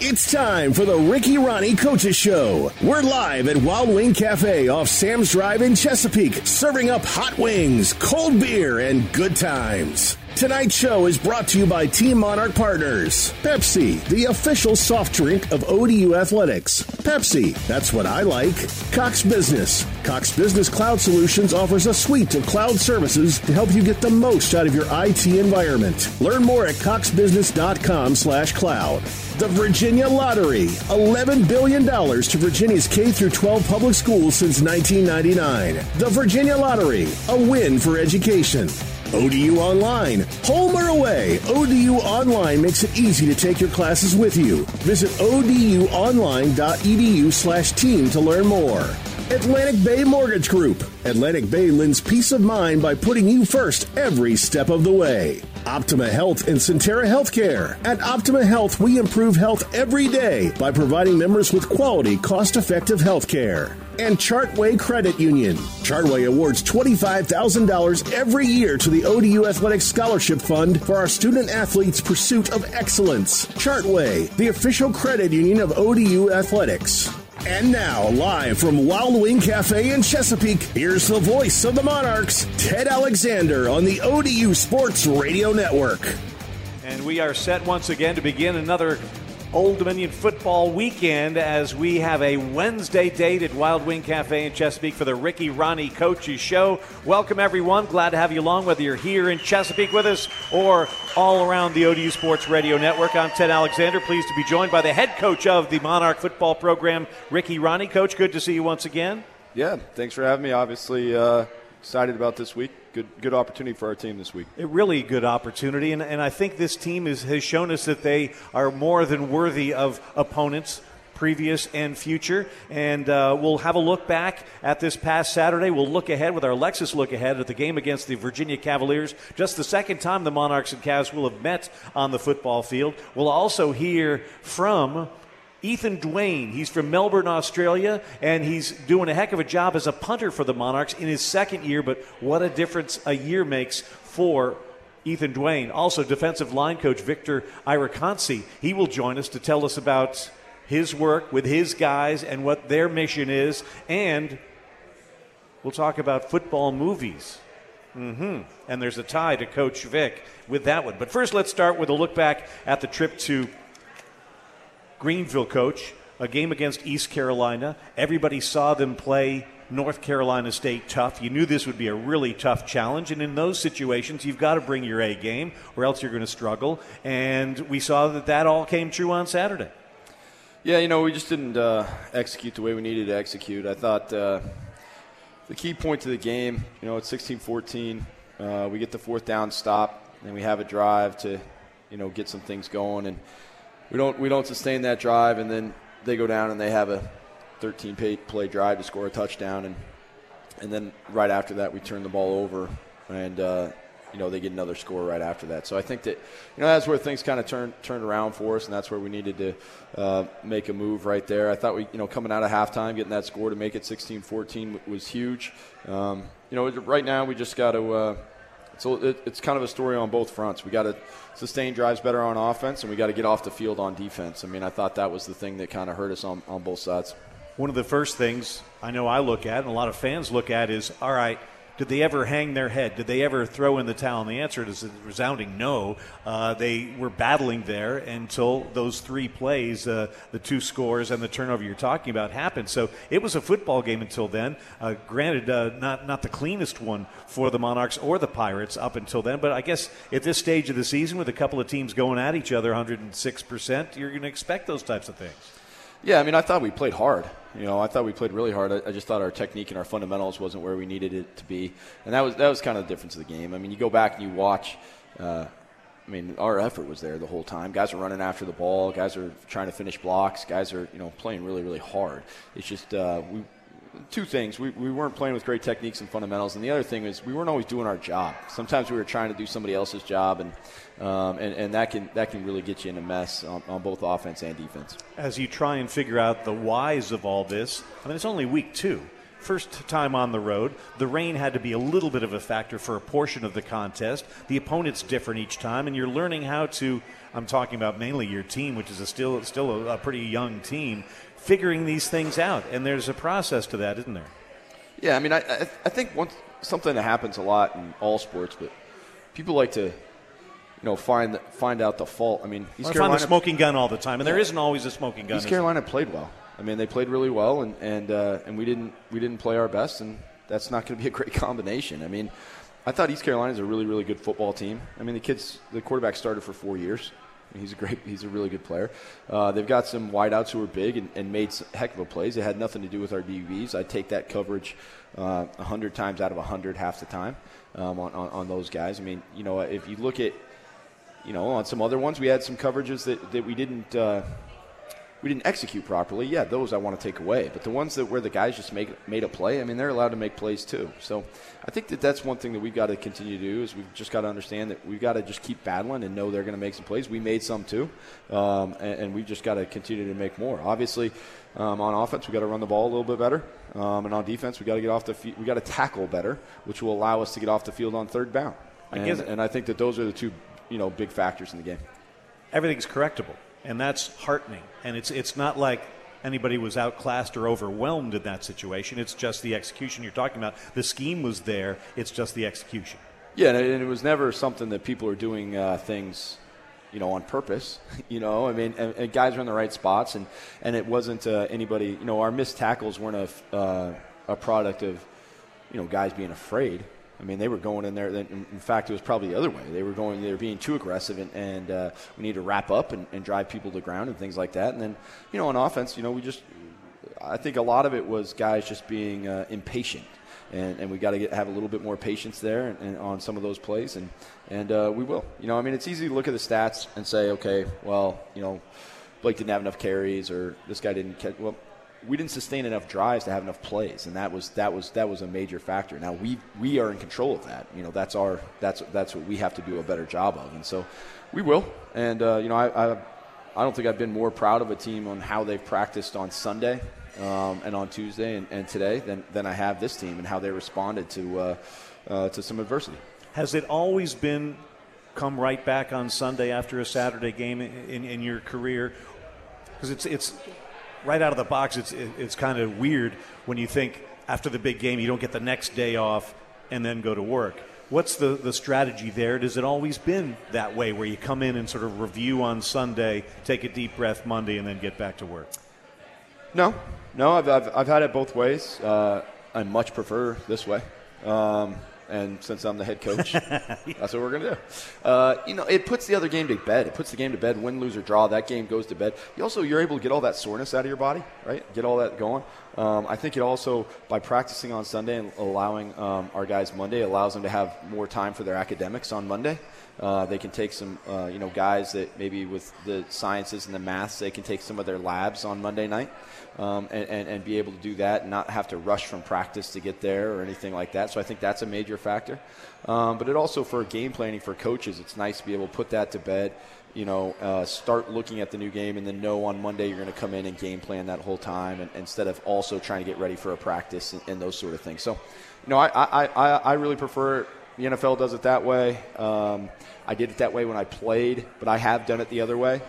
It's time for the Ricky Rahne Coaches Show. We're live at Wild Wing Cafe off Sam's Drive in Chesapeake, serving up hot wings, cold beer, and good times. Tonight's show is brought to you by Team Monarch Partners. Pepsi, the official soft drink of ODU Athletics. Pepsi, that's what I like. Cox Business. Cox Business Cloud Solutions offers a suite of cloud services to help you get the most out of your IT environment. Learn more at coxbusiness.com slash cloud. The Virginia Lottery, $11 billion to Virginia's K through 12 public schools since 1999. The Virginia Lottery, a win for education. ODU Online. Home or away, ODU Online makes it easy to take your classes with you. Visit oduonline.edu slash team to learn more. Atlantic Bay Mortgage Group. Atlantic Bay lends peace of mind by putting you first every step of the way. Optima Health and Sentara Healthcare. At Optima Health, we improve health every day by providing members with quality, cost effective health care. And Chartway Credit Union. Chartway awards $25,000 every year to the ODU Athletic Scholarship Fund for our student athletes' pursuit of excellence. Chartway, the official credit union of ODU Athletics. And now, live from Wild Wing Cafe in Chesapeake, here's the voice of the Monarchs, Ted Alexander, on the ODU Sports Radio Network. And we are set once again to begin another Old Dominion football weekend as we have a Wednesday date at Wild Wing Cafe in Chesapeake for the Ricky Rahne Coaches Show. Welcome, everyone. Glad to have you along, whether you're here in Chesapeake with us or all around the ODU Sports Radio Network. I'm Ted Alexander, pleased to be joined by the head coach of the Monarch football program, Ricky Rahne. Coach, good to see you once again. Yeah, thanks for having me. Obviously, uh, excited about this week good good opportunity for our team this week. A really good opportunity, and, and I think this team is, has shown us that they are more than worthy of opponents. Previous and future, and uh, we'll have a look back at this past Saturday. We'll look ahead with our Lexus look ahead at the game against the Virginia Cavaliers. Just the second time the Monarchs and Cavs will have met on the football field. We'll also hear from Ethan Duane. He's from Melbourne, Australia, and he's doing a heck of a job as a punter for the Monarchs in his second year, but what a difference a year makes for Ethan Duane. Also, defensive line coach Victor Iraconsi. He will join us to tell us about his work with his guys and what their mission is, and we'll talk about football movies. Mm-hmm. And there's a tie to Coach Vic with that one. But first, let's start with a look back at the trip to Greenville coach, a game against East Carolina. Everybody saw them play North Carolina State tough. You knew this would be a really tough challenge, and in those situations, you've got to bring your A game, or else you're going to struggle. And we saw that that all came true on Saturday. Yeah, you know, we just didn't uh, execute the way we needed to execute. I thought uh, the key point to the game, you know, it's 16-14. Uh, we get the fourth down stop, and we have a drive to, you know, get some things going, and we don't we don't sustain that drive, and then they go down and they have a 13 play drive to score a touchdown, and and then right after that we turn the ball over, and uh, you know they get another score right after that. So I think that you know that's where things kind of turned turned around for us, and that's where we needed to uh, make a move right there. I thought we you know coming out of halftime getting that score to make it 16-14 was huge. Um, you know right now we just got to. Uh, so it, it's kind of a story on both fronts. We got to sustain drives better on offense, and we got to get off the field on defense. I mean, I thought that was the thing that kind of hurt us on, on both sides. One of the first things I know I look at, and a lot of fans look at, is all right – did they ever hang their head? Did they ever throw in the towel? And the answer is a resounding no. Uh, they were battling there until those three plays, uh, the two scores and the turnover you're talking about, happened. So it was a football game until then. Uh, granted, uh, not not the cleanest one for the Monarchs or the Pirates up until then. But I guess at this stage of the season, with a couple of teams going at each other 106 percent, you're going to expect those types of things. Yeah, I mean, I thought we played hard. You know, I thought we played really hard. I, I, just thought our technique and our fundamentals wasn't where we needed it to be, and that was that was kind of the difference of the game. I mean, you go back and you watch. Uh, I mean, our effort was there the whole time. Guys are running after the ball. Guys are trying to finish blocks. Guys are you know playing really really hard. It's just uh, we two things. We, we weren't playing with great techniques and fundamentals, and the other thing is we weren't always doing our job. Sometimes we were trying to do somebody else's job, and um, and, and that can that can really get you in a mess on, on both offense and defense. As you try and figure out the whys of all this, I mean, it's only week two. First time on the road. The rain had to be a little bit of a factor for a portion of the contest. The opponent's different each time, and you're learning how to I'm talking about mainly your team, which is a still still a, a pretty young team, figuring these things out. And there's a process to that, isn't there? Yeah, I mean, I, I, I think once, something that happens a lot in all sports, but people like to you know, find find out the fault. I mean, East I Carolina, find the smoking gun all the time, and there isn't always a smoking gun. East Carolina played well. I mean, they played really well, and and uh, and we didn't we didn't play our best, and that's not going to be a great combination. I mean, I thought East Carolina is a really really good football team. I mean, the kids, the quarterback started for four years. He's a great, he's a really good player. Uh, they've got some wideouts who are big and, and made heck of a plays. It had nothing to do with our DBs. I take that coverage uh, 100 times out of 100 half the time um, on, on, on, those guys. I mean, you know, if you look at, you know, on some other ones, we had some coverages that, that we didn't. Uh, we didn't execute properly, yeah, those I want to take away. But the ones that where the guys just make, made a play, I mean, they're allowed to make plays too. So I think that that's one thing that we've got to continue to do is we've just got to understand that we've got to just keep battling and know they're going to make some plays. We made some too, um, and, and, we've just got to continue to make more. Obviously, um, on offense, we got to run the ball a little bit better, um, and on defense, we got to get off the field. We got to tackle better, which will allow us to get off the field on third down. And, I and I think that those are the two, you know, big factors in the game. Everything's correctable and that's heartening. And it's it's not like anybody was outclassed or overwhelmed in that situation. It's just the execution you're talking about. The scheme was there. It's just the execution. Yeah, and it was never something that people are doing uh, things, you know, on purpose. You know, I mean, and, and guys are in the right spots, and and it wasn't uh, anybody. You know, our missed tackles weren't a uh, a product of, you know, guys being afraid. I mean, they were going in there. In fact, it was probably the other way. They were going. They were being too aggressive, and, and uh, we need to wrap up and, and, drive people to ground and things like that. And then, you know, on offense, you know, we just. I think a lot of it was guys just being uh, impatient, and, and we got to have a little bit more patience there and, and on some of those plays, and and uh, we will. You know, I mean, it's easy to look at the stats and say, okay, well, you know, Blake didn't have enough carries, or this guy didn't catch. Well, we didn't sustain enough drives to have enough plays, and that was that was that was a major factor. Now we we are in control of that. You know, that's our that's that's what we have to do a better job of, and so we will. And uh, you know, I, I, I don't think I've been more proud of a team on how they've practiced on Sunday um, and on Tuesday and, and, today than than I have this team and how they responded to uh, uh, to some adversity. Has it always been come right back on Sunday after a Saturday game in, in, your career? Because it's it's right out of the box, it's it's kind of weird when you think after the big game you don't get the next day off and then go to work. What's the, the strategy there? Has it always been that way where you come in and sort of review on Sunday, take a deep breath Monday, and then get back to work? No, no, I've, I've, I've had it both ways. Uh, I much prefer this way. Um, and since I'm the head coach, that's what we're going to do. Uh, you know, it puts the other game to bed. It puts the game to bed. Win, lose, or draw, that game goes to bed. You also you're able to get all that soreness out of your body, right? Get all that going. Um, I think it also by practicing on Sunday and allowing um, our guys Monday allows them to have more time for their academics on Monday. Uh, they can take some, uh, you know, guys that maybe with the sciences and the maths, they can take some of their labs on Monday night um, and, and, and, be able to do that and not have to rush from practice to get there or anything like that. So I think that's a major factor. Um, but it also, for game planning for coaches, it's nice to be able to put that to bed. You know, uh, start looking at the new game and then know on Monday you're going to come in and game plan that whole time and, instead of also trying to get ready for a practice and, and those sort of things. So, you know, I, I, I, I really prefer the NFL does it that way. Um, I did it that way when I played, but I have done it the other way.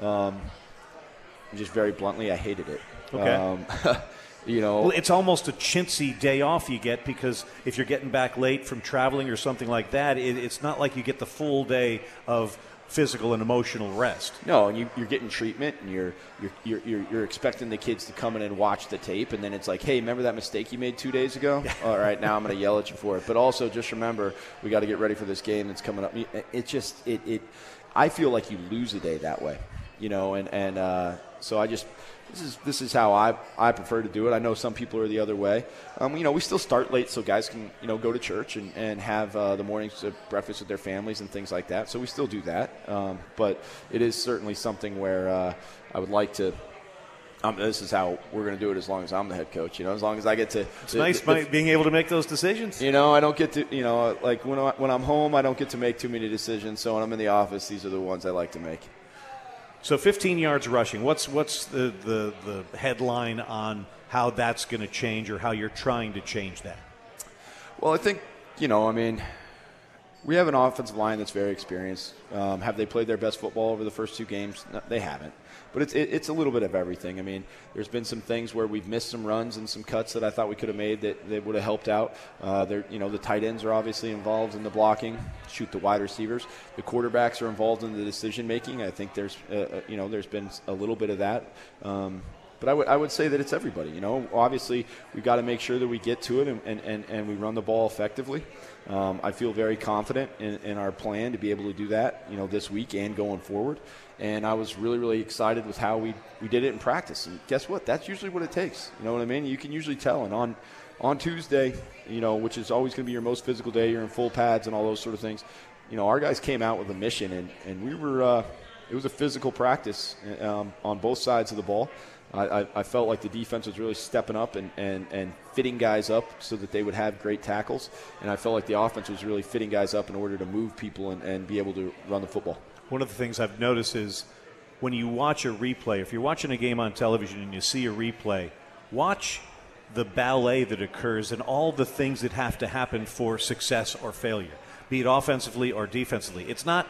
Um, just very bluntly, I hated it. Okay. Um, you know, well, it's almost a chintzy day off you get because if you're getting back late from traveling or something like that, it, it's not like you get the full day of physical and emotional rest. No, and you, are getting treatment, and you're, you're you're you're expecting the kids to come in and watch the tape, and then it's like, hey, remember that mistake you made two days ago? All right, now I'm going to yell at you for it. But also, just remember, we got to get ready for this game that's coming up. It just it it. I feel like you lose a day that way, you know, and and uh, so I just this is this is how I I prefer to do it. I know some people are the other way. Um, you know, we still start late so guys can you know go to church and and have uh, the mornings of breakfast with their families and things like that. So we still do that. Um, but it is certainly something where uh, I would like to. Um, this is how we're going to do it as long as I'm the head coach. You know, as long as I get to. It's nice the, being able to make those decisions. You know, I don't get to. You know, like when I, when I'm home, I don't get to make too many decisions. So when I'm in the office, these are the ones I like to make. So 15 yards rushing. What's what's the, the, the headline on how that's going to change or how you're trying to change that? Well, I think you know. I mean, we have an offensive line that's very experienced. Um, have they played their best football over the first two games? No, they haven't. But it's, it, it's a little bit of everything. I mean, there's been some things where we've missed some runs and some cuts that I thought we could have made that, that would have helped out. Uh, you know, the tight ends are obviously involved in the blocking, shoot the wide receivers. The quarterbacks are involved in the decision making. I think there's, uh, uh, you know, there's been a little bit of that. Um, but I would, I would say that it's everybody. You know, obviously we've got to make sure that we get to it and, and, and, and we run the ball effectively. Um, I feel very confident in, in, our plan to be able to do that, you know, this week and going forward. And I was really, really excited with how we, we did it in practice. And guess what? That's usually what it takes. You know what I mean? You can usually tell. And on, on Tuesday, you know, which is always going to be your most physical day, you're in full pads and all those sort of things. You know, our guys came out with a mission, and, and we were, uh, it was a physical practice um, on both sides of the ball. I, I, felt like the defense was really stepping up and, and, and fitting guys up so that they would have great tackles. And I felt like the offense was really fitting guys up in order to move people and, and be able to run the football. One of the things I've noticed is when you watch a replay, if you're watching a game on television and you see a replay, watch the ballet that occurs and all the things that have to happen for success or failure, be it offensively or defensively. It's not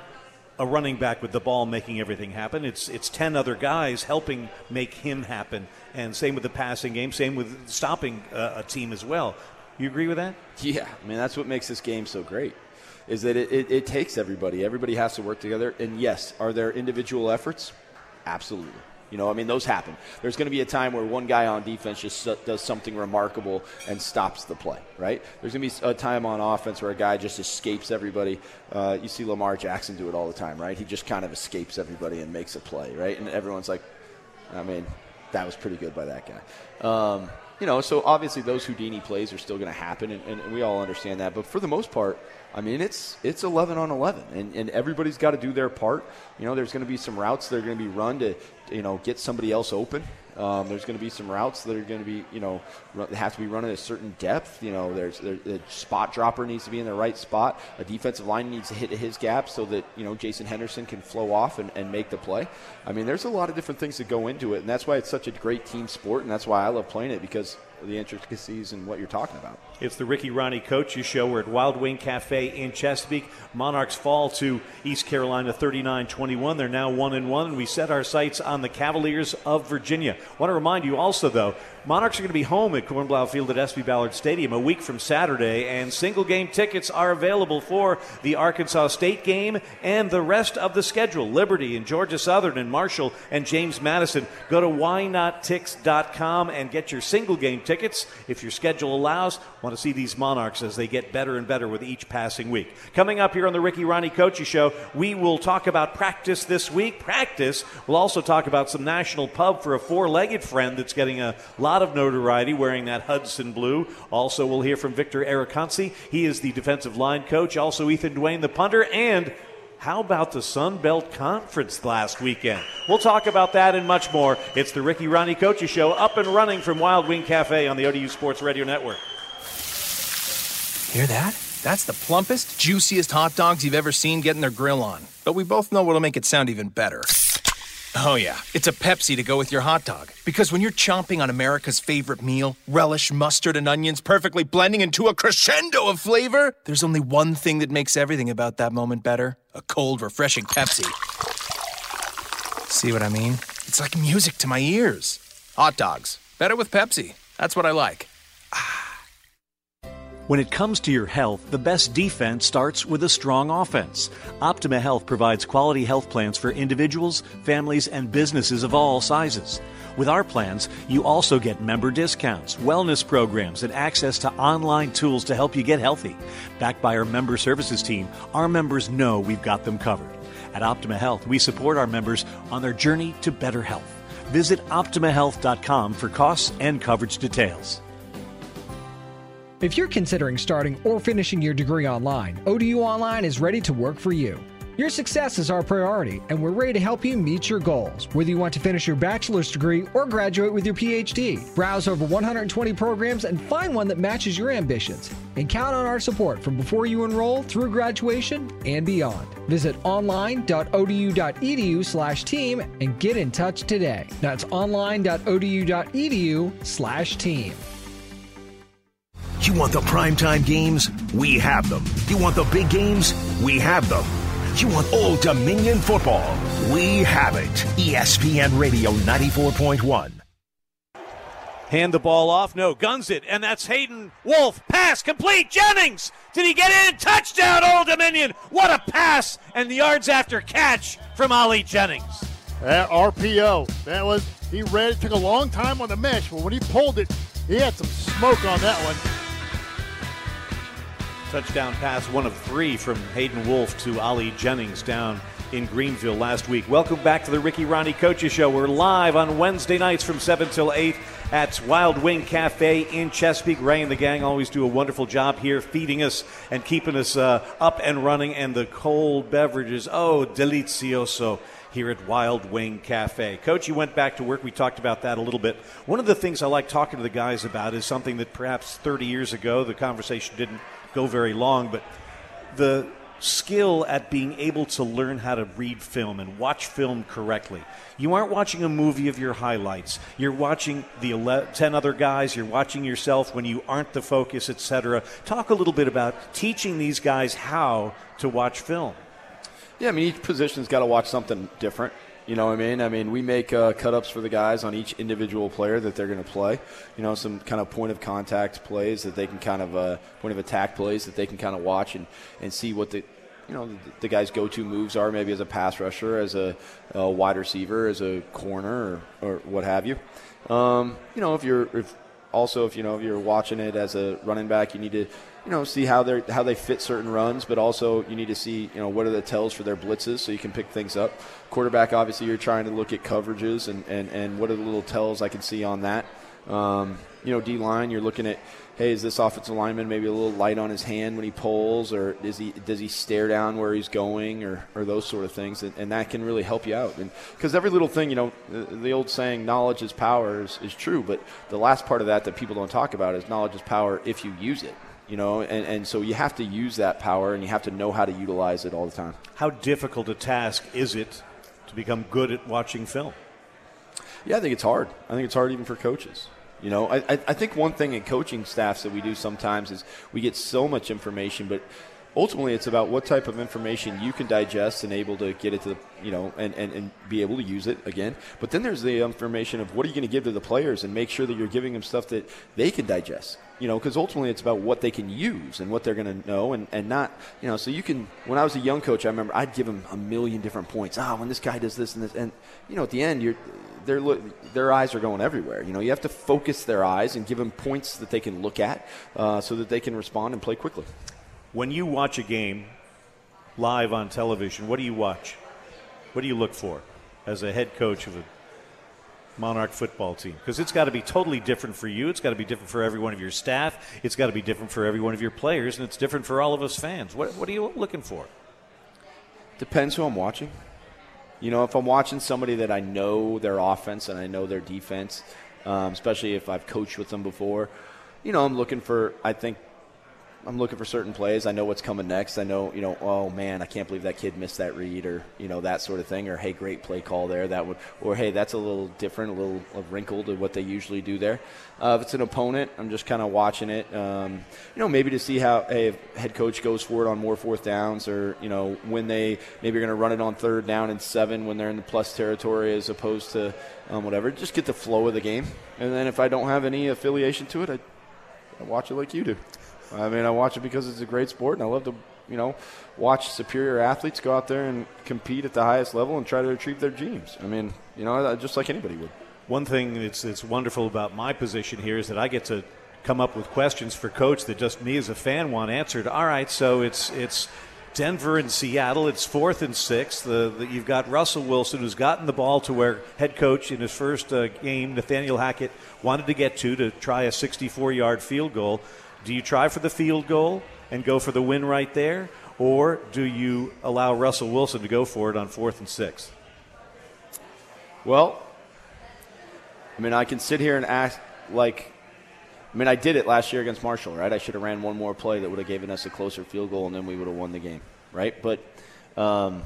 a running back with the ball making everything happen. It's it's ten other guys helping make him happen, and same with the passing game. Same with stopping uh, a team as well. You agree with that? Yeah, I mean that's what makes this game so great. Is that it, it, it takes everybody. Everybody has to work together. And yes, are there individual efforts? Absolutely. You know, I mean, those happen. There's going to be a time where one guy on defense just does something remarkable and stops the play, right? There's going to be a time on offense where a guy just escapes everybody. Uh, you see Lamar Jackson do it all the time, right? He just kind of escapes everybody and makes a play, right? And everyone's like, I mean, that was pretty good by that guy. Um, you know, so obviously those Houdini plays are still going to happen, and, and, we all understand that. But for the most part, I mean, it's it's 11 on 11, and, and everybody's got to do their part. You know, there's going to be some routes that are going to be run to, you know, get somebody else open. Um, there's going to be some routes that are going to be, you know, have to be run at a certain depth. You know, there's the spot dropper needs to be in the right spot. A defensive line needs to hit his gap so that you know Jason Henderson can flow off and, and make the play. I mean, there's a lot of different things that go into it, and that's why it's such a great team sport, and that's why I love playing it because the intricacies and what you're talking about. It's the Ricky Rahne Coaches Show. We're at Wild Wing Cafe in Chesapeake. Monarchs fall to East Carolina 39-21. They're now one and one, and we set our sights on the Cavaliers of Virginia. Want to remind you also, though, Monarchs are going to be home at Kornblau Field at SB Ballard Stadium a week from Saturday, and single game tickets are available for the Arkansas State game and the rest of the schedule. Liberty and Georgia Southern and Marshall and James Madison. Go to whynottix.com and get your single game tickets if your schedule allows. Want to see these Monarchs as they get better and better with each passing week. Coming up here on the Ricky Rahne Coachy Show, we will talk about practice this week. Practice. We'll also talk about some national pub for a four legged friend that's getting a lot lot of notoriety wearing that Hudson blue. Also, we'll hear from Victor Araconsi. He is the defensive line coach. Also, Ethan Duane, the punter. And how about the Sun Belt Conference last weekend? We'll talk about that and much more. It's the Ricky Rahne Coachy Show, up and running from Wild Wing Cafe on the ODU Sports Radio Network. Hear that? That's the plumpest, juiciest hot dogs you've ever seen getting their grill on. But we both know what'll make it sound even better. Oh, yeah. It's a Pepsi to go with your hot dog. Because when you're chomping on America's favorite meal, relish, mustard, and onions perfectly blending into a crescendo of flavor, there's only one thing that makes everything about that moment better a cold, refreshing Pepsi. See what I mean? It's like music to my ears. Hot dogs. Better with Pepsi. That's what I like. When it comes to your health, the best defense starts with a strong offense. Optima Health provides quality health plans for individuals, families, and businesses of all sizes. With our plans, you also get member discounts, wellness programs, and access to online tools to help you get healthy. Backed by our member services team, our members know we've got them covered. At Optima Health, we support our members on their journey to better health. Visit OptimaHealth.com for costs and coverage details. If you're considering starting or finishing your degree online, ODU Online is ready to work for you. Your success is our priority, and we're ready to help you meet your goals, whether you want to finish your bachelor's degree or graduate with your PhD. Browse over 120 programs and find one that matches your ambitions. And count on our support from before you enroll through graduation and beyond. Visit online.odu.edu/team and get in touch today. That's online.odu.edu/team. You want the primetime games? We have them. You want the big games? We have them. You want Old Dominion football? We have it. ESPN Radio 94.1. Hand the ball off. No, guns it. And that's Hayden Wolff. Pass complete. Jennings. Did he get in? Touchdown, Old Dominion. What a pass. And the yards after catch from Ali Jennings. That RPO. That was, he read it. Took a long time on the mesh, but when he pulled it, he had some smoke on that one. Touchdown pass, one of three from Hayden Wolff to Ali Jennings down in Greenville last week. Welcome back to the Ricky Rahne Coaches Show. We're live on Wednesday nights from 7 till 8 at Wild Wing Cafe in Chesapeake. Ray and the gang always do a wonderful job here feeding us and keeping us uh, up and running. And the cold beverages, oh, delicioso here at Wild Wing Cafe. Coach, you went back to work. We talked about that a little bit. One of the things I like talking to the guys about is something that perhaps 30 years ago the conversation didn't go very long, but the skill at being able to learn how to read film and watch film correctly. You aren't watching a movie of your highlights. You're watching the 11, 10 other guys, you're watching yourself when you aren't the focus, etc. Talk a little bit about teaching these guys how to watch film. Yeah, I mean each position's got to watch something different. You know what I mean? I mean, we make uh, cut-ups for the guys on each individual player that they're going to play. You know, some kind of point of contact plays that they can kind of uh, point of attack plays that they can kind of watch and, and see what the you know the, the guys' go-to moves are. Maybe as a pass rusher, as a, a wide receiver, as a corner, or, or what have you. Um, you know, if you're if also if you know if you're watching it as a running back, you need to you know, see how they how they fit certain runs, but also you need to see you know what are the tells for their blitzes so you can pick things up. Quarterback, obviously, you're trying to look at coverages and and, and what are the little tells I can see on that. Um, you know, D line, you're looking at hey, is this offensive lineman maybe a little light on his hand when he pulls, or does he does he stare down where he's going, or, or those sort of things, and, and that can really help you out. And because every little thing, you know, the, the, old saying "knowledge is power" is, is true, but the last part of that that people don't talk about is knowledge is power if you use it you know, and, and so you have to use that power and you have to know how to utilize it all the time. How difficult a task is it to become good at watching film? Yeah, I think it's hard. I think it's hard even for coaches. You know, I, I think one thing in coaching staffs that we do sometimes is we get so much information, but ultimately it's about what type of information you can digest and able to get it to the you know and, and, and be able to use it again but then there's the information of what are you going to give to the players and make sure that you're giving them stuff that they can digest you know because ultimately it's about what they can use and what they're going to know and, and not you know so you can when i was a young coach i remember i'd give them a million different points ah when this guy does this and this and you know at the end you're their their eyes are going everywhere. You know, you have to focus their eyes and give them points that they can look at, uh, so that they can respond and play quickly. When you watch a game live on television, what do you watch? What do you look for as a head coach of a Monarch football team? Because it's got to be totally different for you. It's got to be different for every one of your staff. It's got to be different for every one of your players, and it's different for all of us fans. What, what are you looking for? Depends who I'm watching. You know, if I'm watching somebody that I know their offense and I know their defense, um, especially if I've coached with them before, you know, I'm looking for, I think, I'm looking for certain plays. I know what's coming next. I know, you know, oh man, I can't believe that kid missed that read, or you know that sort of thing, or hey, great play call there. That would, or hey, that's a little different, a little a wrinkle to what they usually do there. Uh, if it's an opponent, I'm just kind of watching it. Um, you know, maybe to see how hey, head coach goes for it on more fourth downs, or you know, when they maybe are going to run it on third down and seven when they're in the plus territory, as opposed to um, whatever. Just get the flow of the game, and then if I don't have any affiliation to it, I, I watch it like you do. I mean, I watch it because it's a great sport, and I love to, you know, watch superior athletes go out there and compete at the highest level and try to achieve their dreams. I mean, you know, just like anybody would. One thing that's, that's wonderful about my position here is that I get to come up with questions for coach that just me as a fan want answered. All right, so it's it's Denver and Seattle. It's fourth and sixth. The, the, you've got Russell Wilson, who's gotten the ball to where head coach in his first uh, game, Nathaniel Hackett, wanted to get to to try a 64 yard field goal. Do you try for the field goal and go for the win right there? Or do you allow Russell Wilson to go for it on fourth and six? Well, I mean, I can sit here and ask, like, I mean, I did it last year against Marshall, right? I should have ran one more play that would have given us a closer field goal, and then we would have won the game, right? But, um,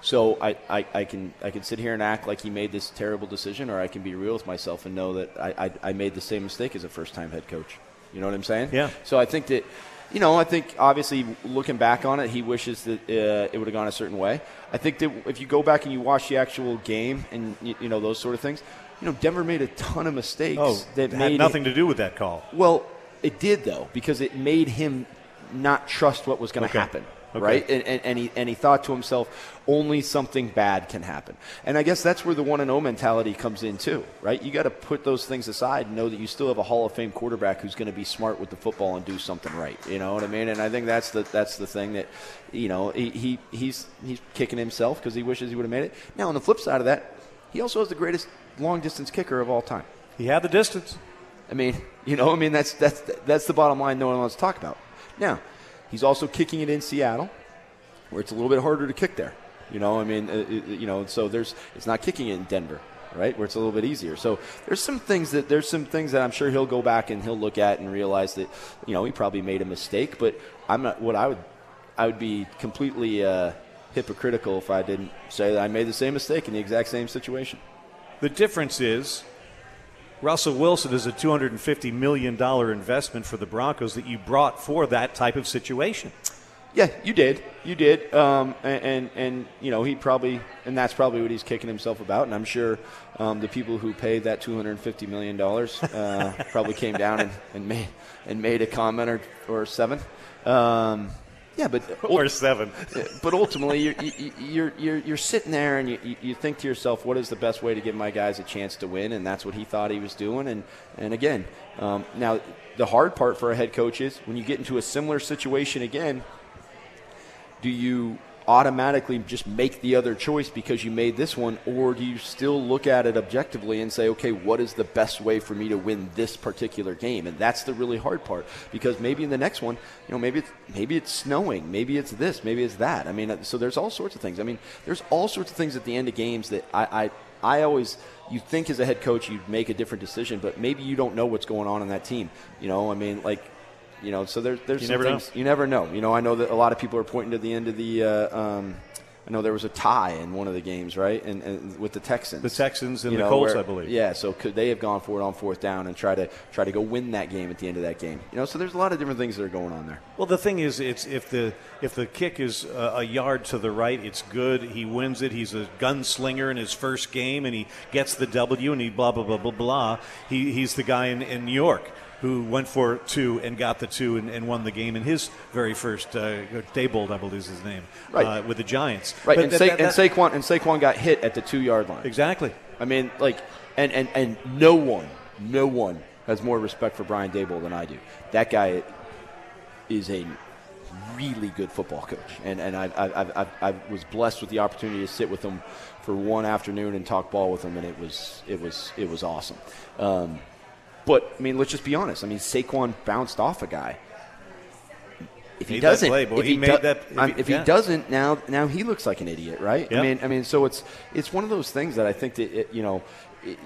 so I, I, I, can I can sit here and act like he made this terrible decision, or I can be real with myself and know that I, I, I made the same mistake as a first time head coach. You know what I'm saying? Yeah. So I think that, you know, I think obviously looking back on it, he wishes that uh, it would have gone a certain way. I think that if you go back and you watch the actual game and you, you know those sort of things, you know, Denver made a ton of mistakes Oh, that had nothing to do with that call. well, it did though because it made him not trust what was going to Okay. happen. Okay. Right, and, and, and he and he thought to himself, only something bad can happen, and I guess that's where the one and zero mentality comes in too, right? You got to put those things aside and know that you still have a Hall of Fame quarterback who's going to be smart with the football and do something right. You know what I mean? And I think that's the that's the thing that, you know, he, he he's he's kicking himself because he wishes he would have made it. Now on the flip side of that, he also has the greatest long distance kicker of all time. He had the distance. I mean, you know, I mean that's that's that's the bottom line. No one wants to talk about. Now, he's also kicking it in Seattle, where it's a little bit harder to kick there. You know, I mean, uh, uh, you know, so there's it's not kicking it in Denver, right, where it's a little bit easier. So there's some things that there's some things that I'm sure he'll go back and he'll look at and realize that you know he probably made a mistake. But I'm not what I would I would be completely uh, hypocritical if I didn't say that I made the same mistake in the exact same situation. The difference is Russell Wilson is a $250 million investment for the Broncos that you brought for that type of situation. Yeah, you did. You did. Um, and, and, and, you know, he probably, and that's probably what he's kicking himself about. And I'm sure um, the people who paid that $250 million uh, probably came down and, and, made, and made a comment or, or seven. Um, yeah, but Or seven. but ultimately, you're, you- you're, you're, you're sitting there and you, you- you think to yourself, what is the best way to give my guys a chance to win? And that's what he thought he was doing. And, and again, um, now the hard part for a head coach is when you get into a similar situation again, do you automatically just make the other choice because you made this one, or do you still look at it objectively and say, okay, what is the best way for me to win this particular game? And that's the really hard part because maybe in the next one, you know, maybe it's, maybe it's snowing, maybe it's this, maybe it's that. I mean, uh, so there's all sorts of things. I mean, there's all sorts of things at the end of games that I, I, I always you think as a head coach you'd make a different decision, but maybe you don't know what's going on in that team. You know, I mean, like you know, so there's there's You never know. things you never know. You know, I know that a lot of people are pointing to the end of the. Uh, um, I know there was a tie in one of the games, right? And, and with the Texans, The Texans and You the Colts, where- I believe. Yeah, so could they have gone for it on fourth down and try to try to go win that game at the end of that game? You know, so there's a lot of different things that are going on there. Well, the thing is, it's if the if the kick is a, a yard to the right, it's good. He wins it. He's a gunslinger in his first game, and he gets the W, and he blah blah blah blah blah. He, he's the guy in, in New York who went for two and got the two and, and won the game in his very first uh, Daboll, I believe is his name, Right. uh, with the Giants. Right, But and, that- Sa- that- and that- Saquon and Saquon got hit at the two yard line. exactly. I mean, like, and, and, and no one, no one has more respect for Brian Daboll than I do. That guy is a really good football coach, and and I I, I, I, I was blessed with the opportunity to sit with him for one afternoon and talk ball with him, and it was it was it was awesome. Um, but I mean, let's just be honest. I mean, Saquon bounced off a guy. If he doesn't, play, if He he, made do- that- if if yeah. he doesn't now, now he looks like an idiot, right? Yeah. I mean, I mean, so it's it's one of those things that I think that it, you know, it,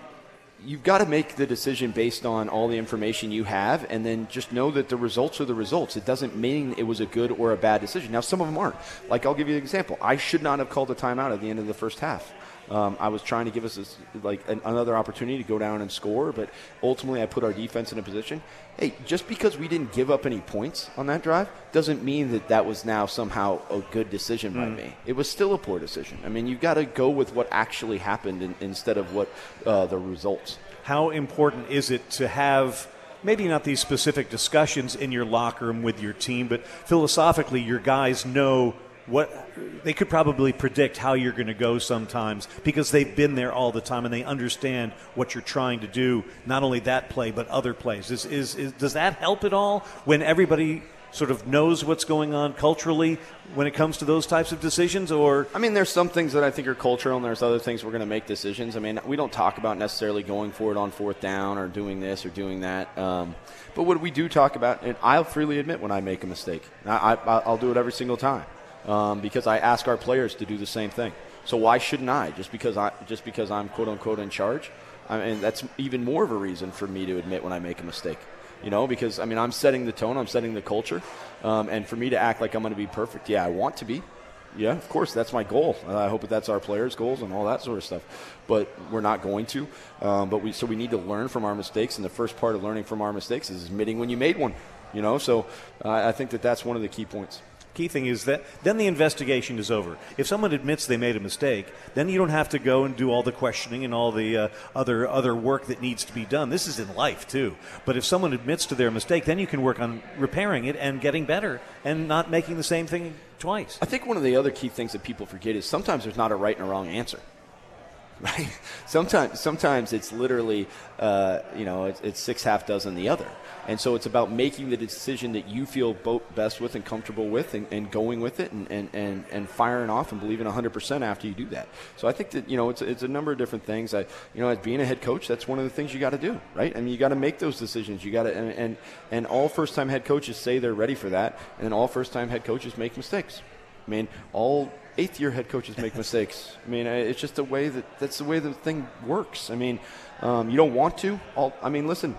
you've got to make the decision based on all the information you have, and then just know that the results are the results. It doesn't mean it was a good or a bad decision. Now, some of them aren't. Like I'll give you an example. I should not have called a timeout at the end of the first half. Um, I was trying to give us this, like an, another opportunity to go down and score, but ultimately I put our defense in a position. Hey, just because we didn't give up any points on that drive doesn't mean that that was now somehow a good decision by me. It was still a poor decision. I mean, you've got to go with what actually happened in, instead of what uh, the results. how important is it to have maybe not these specific discussions in your locker room with your team, but philosophically, your guys know what they could probably predict how you're going to go sometimes because they've been there all the time and they understand what you're trying to do. Not only that play, but other plays. Is, is, is does that help at all when everybody sort of knows what's going on culturally when it comes to those types of decisions? Or I mean, there's some things that I think are cultural, and there's other things we're going to make decisions. I mean, we don't talk about necessarily going for it on fourth down or doing this or doing that. Um, but what we do talk about, and I'll freely admit when I make a mistake, I, I, I'll do it every single time um, because I ask our players to do the same thing. So why shouldn't I? Just because I just because I'm quote unquote in charge, I mean that's even more of a reason for me to admit when I make a mistake. You know, because I mean I'm setting the tone, I'm setting the culture, um, and for me to act like I'm going to be perfect, yeah, I want to be. Yeah, of course, that's my goal. I hope that that's our players' goals and all that sort of stuff. But we're not going to. Um, but we so we need to learn from our mistakes, and the first part of learning from our mistakes is admitting when you made one. You know, so uh, I think that that's one of the key points key thing is that then the investigation is over. If someone admits they made a mistake, then you don't have to go and do all the questioning and all the uh, other other work that needs to be done. This is in life too. But if someone admits to their mistake, then you can work on repairing it and getting better and not making the same thing twice. I think one of the other key things that people forget is sometimes there's not a right and a wrong answer right? Sometimes, sometimes it's literally, uh, you know, it's, it's, six half dozen the other. And so it's about making the decision that you feel best with and comfortable with and, and going with it and, and, and, and, firing off and believing 100% after you do that. So I think that, you know, it's, it's a number of different things. I, you know, as being a head coach, that's one of the things you got to do, right? I mean, you got to make those decisions. You got to, and, and, and all first time head coaches say they're ready for that. And all first time head coaches make mistakes. I mean, all eighth year head coaches make mistakes. I mean, it's just the way that that's the way the thing works. I mean, um, you don't want to. All, I mean, listen,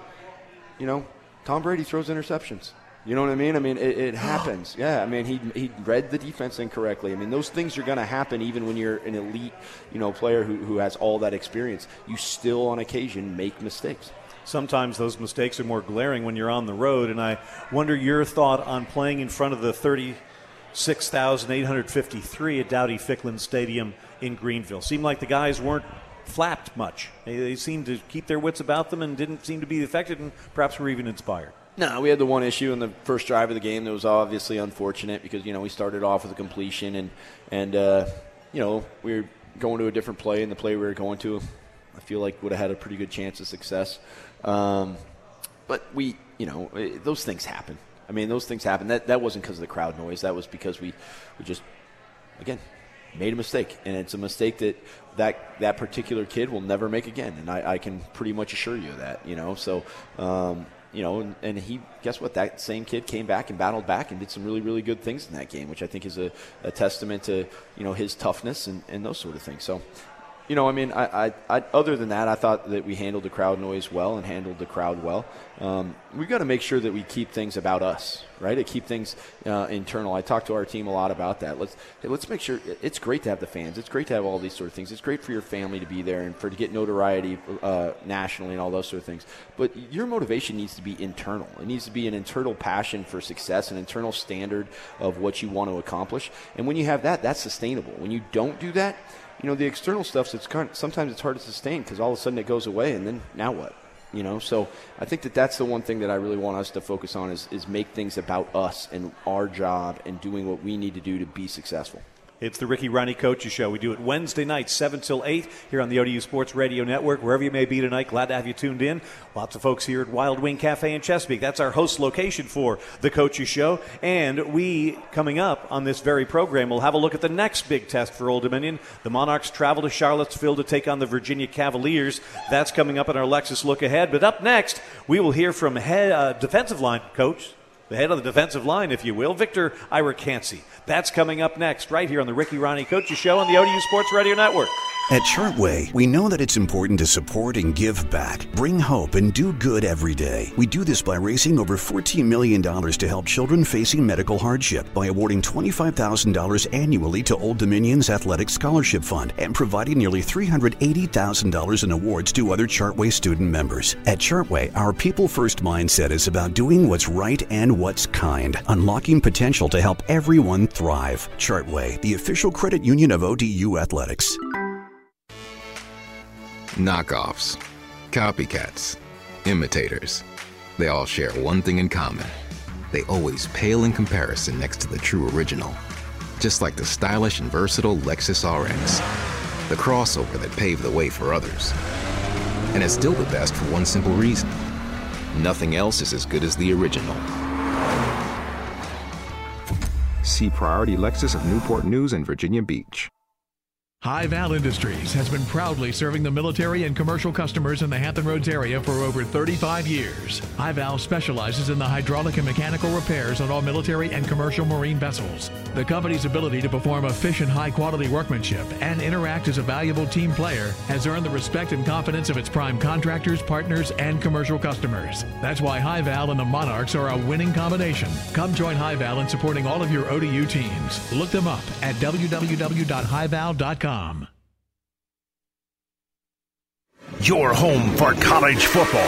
you know, Tom Brady throws interceptions. You know what I mean? I mean, it, it happens. Yeah, I mean, he, he read the defense incorrectly. I mean, those things are going to happen even when you're an elite, you know, player who, who has all that experience. You still, on occasion, make mistakes. Sometimes those mistakes are more glaring when you're on the road, and I wonder your thought on playing in front of the 36,853 at Dowdy Ficklen Stadium in Greenville. Seemed like the guys weren't flapped much. They, they, seemed to keep their wits about them and didn't seem to be affected, and perhaps were even inspired. No, we had the one issue in the first drive of the game that was obviously unfortunate because you know we started off with a completion and and uh, you know we were going to a different play and the play we were going to, I feel like would have had a pretty good chance of success. Um, but we, you know, eh, those things happen. I mean, those things happen. That that wasn't because of the crowd noise. That was because we we just again made a mistake, and it's a mistake that that that particular kid will never make again. And I, I can pretty much assure you of that. You know, so. Um, you know, and, and, he, guess what? That same kid came back and battled back and did some really, really good things in that game, which I think is a, a testament to, you know, his toughness and, and those sort of things. So, you know, I mean, I, I, I, other than that, I thought that we handled the crowd noise well and handled the crowd well. Um, we've got to make sure that we keep things about us, right? To keep things uh, internal. I talked to our team a lot about that. Let's let's make sure it's great to have the fans. It's great to have all these sort of things. It's great for your family to be there and for to get notoriety uh, nationally and all those sort of things. But your motivation needs to be internal. It needs to be an internal passion for success, an internal standard of what you want to accomplish. And when you have that, that's sustainable. When you don't do that you know, the external stuff, it's kind of, sometimes it's hard to sustain because all of a sudden it goes away, and then now what? You know, so I think that that's the one thing that I really want us to focus on is, is make things about us and our job and doing what we need to do to be successful. It's the Ricky Rahne Coaches Show. We do it Wednesday night, 7 till 8, here on the ODU Sports Radio Network. Wherever you may be tonight, glad to have you tuned in. Lots of folks here at Wild Wing Cafe in Chesapeake. That's our host location for the Coaches Show. And we, coming up on this very program, will have a look at the next big test for Old Dominion. The Monarchs travel to Charlottesville to take on the Virginia Cavaliers. That's coming up in our Lexus Look Ahead. But up next, we will hear from head uh, defensive line coach, the head of the defensive line, if you will, Victor Irakansi. That's coming up next, right here on the Ricky Rahne Coaches Show on the ODU Sports Radio Network. At Chartway, we know that it's important to support and give back, bring hope, and do good every day. We do this by raising over $14 million to help children facing medical hardship by awarding $25,000 annually to Old Dominion's Athletic Scholarship Fund and providing nearly $380,000 in awards to other Chartway student members. At Chartway, our people first mindset is about doing what's right and what's kind, unlocking potential to help everyone thrive. Chartway, the official credit union of ODU Athletics. Knockoffs, copycats, imitators. They all share one thing in common. They always pale in comparison next to the true original. Just like the stylish and versatile Lexus RX, the crossover that paved the way for others. And it's still the best for one simple reason. Nothing else is as good as the original. See Priority Lexus of Newport News and Virginia Beach. High Val Industries has been proudly serving the military and commercial customers in the Hampton Roads area for over 35 years. High Val specializes in the hydraulic and mechanical repairs on all military and commercial marine vessels. The company's ability to perform efficient, high quality workmanship and interact as a valuable team player has earned the respect and confidence of its prime contractors, partners, and commercial customers. That's why High Val and the Monarchs are a winning combination. Come join High Val in supporting all of your ODU teams. Look them up at www.highval.com. Your home for college football.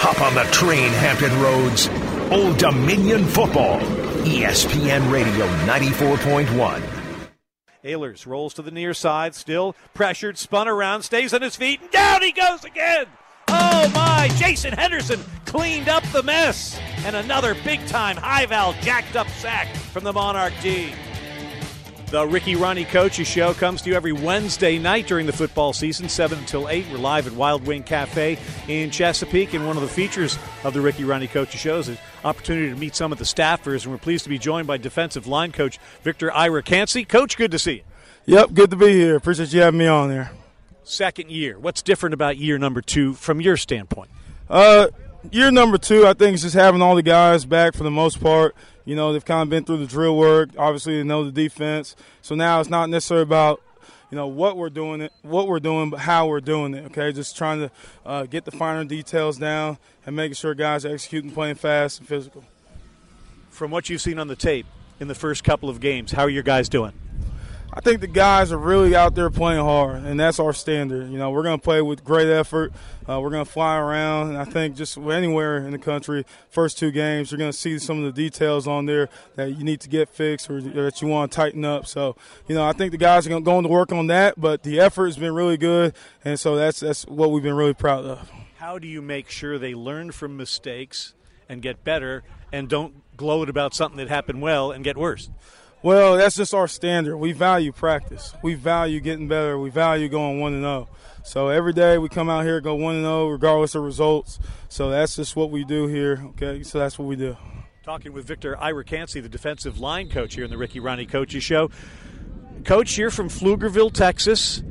Hop on the train, Hampton Roads. Old Dominion Football. ESPN Radio 94.1. Ahlers rolls to the near side, still pressured, spun around, stays on his feet, and down he goes again. Oh my! Jason Henderson cleaned up the mess. And another big time high val jacked up sack from the Monarch D. The Ricky Rahne Coaches Show comes to you every Wednesday night during the football season, 7 until 8. We're live at Wild Wing Cafe in Chesapeake, and one of the features of the Ricky Rahne Coaches Show is an opportunity to meet some of the staffers, and we're pleased to be joined by defensive line coach Victor Iracancy. Coach, good to see you. Yep, good to be here. Appreciate you having me on there. Second year. What's different about year number two from your standpoint? Uh, year number two, I think, is just having all the guys back for the most part. You know, they've kind of been through the drill work. Obviously, they know the defense. So now it's not necessarily about you know what we're doing it, what we're doing, but how we're doing it. Okay, just trying to uh, get the finer details down and making sure guys are executing, playing fast and physical. From what you've seen on the tape in the first couple of games, how are your guys doing? I think the guys are really out there playing hard, and that's our standard. You know, we're going to play with great effort. Uh, we're going to fly around, and I think just anywhere in the country, first two games, you're going to see some of the details on there that you need to get fixed or, that you want to tighten up. So, you know, I think the guys are going to work on that, but the effort has been really good, and so that's that's what we've been really proud of. How do you make sure they learn from mistakes and get better, and don't gloat about something that happened well and get worse? Well, that's just our standard. We value practice. We value getting better. We value going one and zero. Oh. So every day we come out here go one and zero, oh, regardless of results. So that's just what we do here. Okay, so that's what we do. Talking with Victor Iracancy, the defensive line coach here in the Ricky Rahne Coaches Show. Coach, you're from Pflugerville, Texas.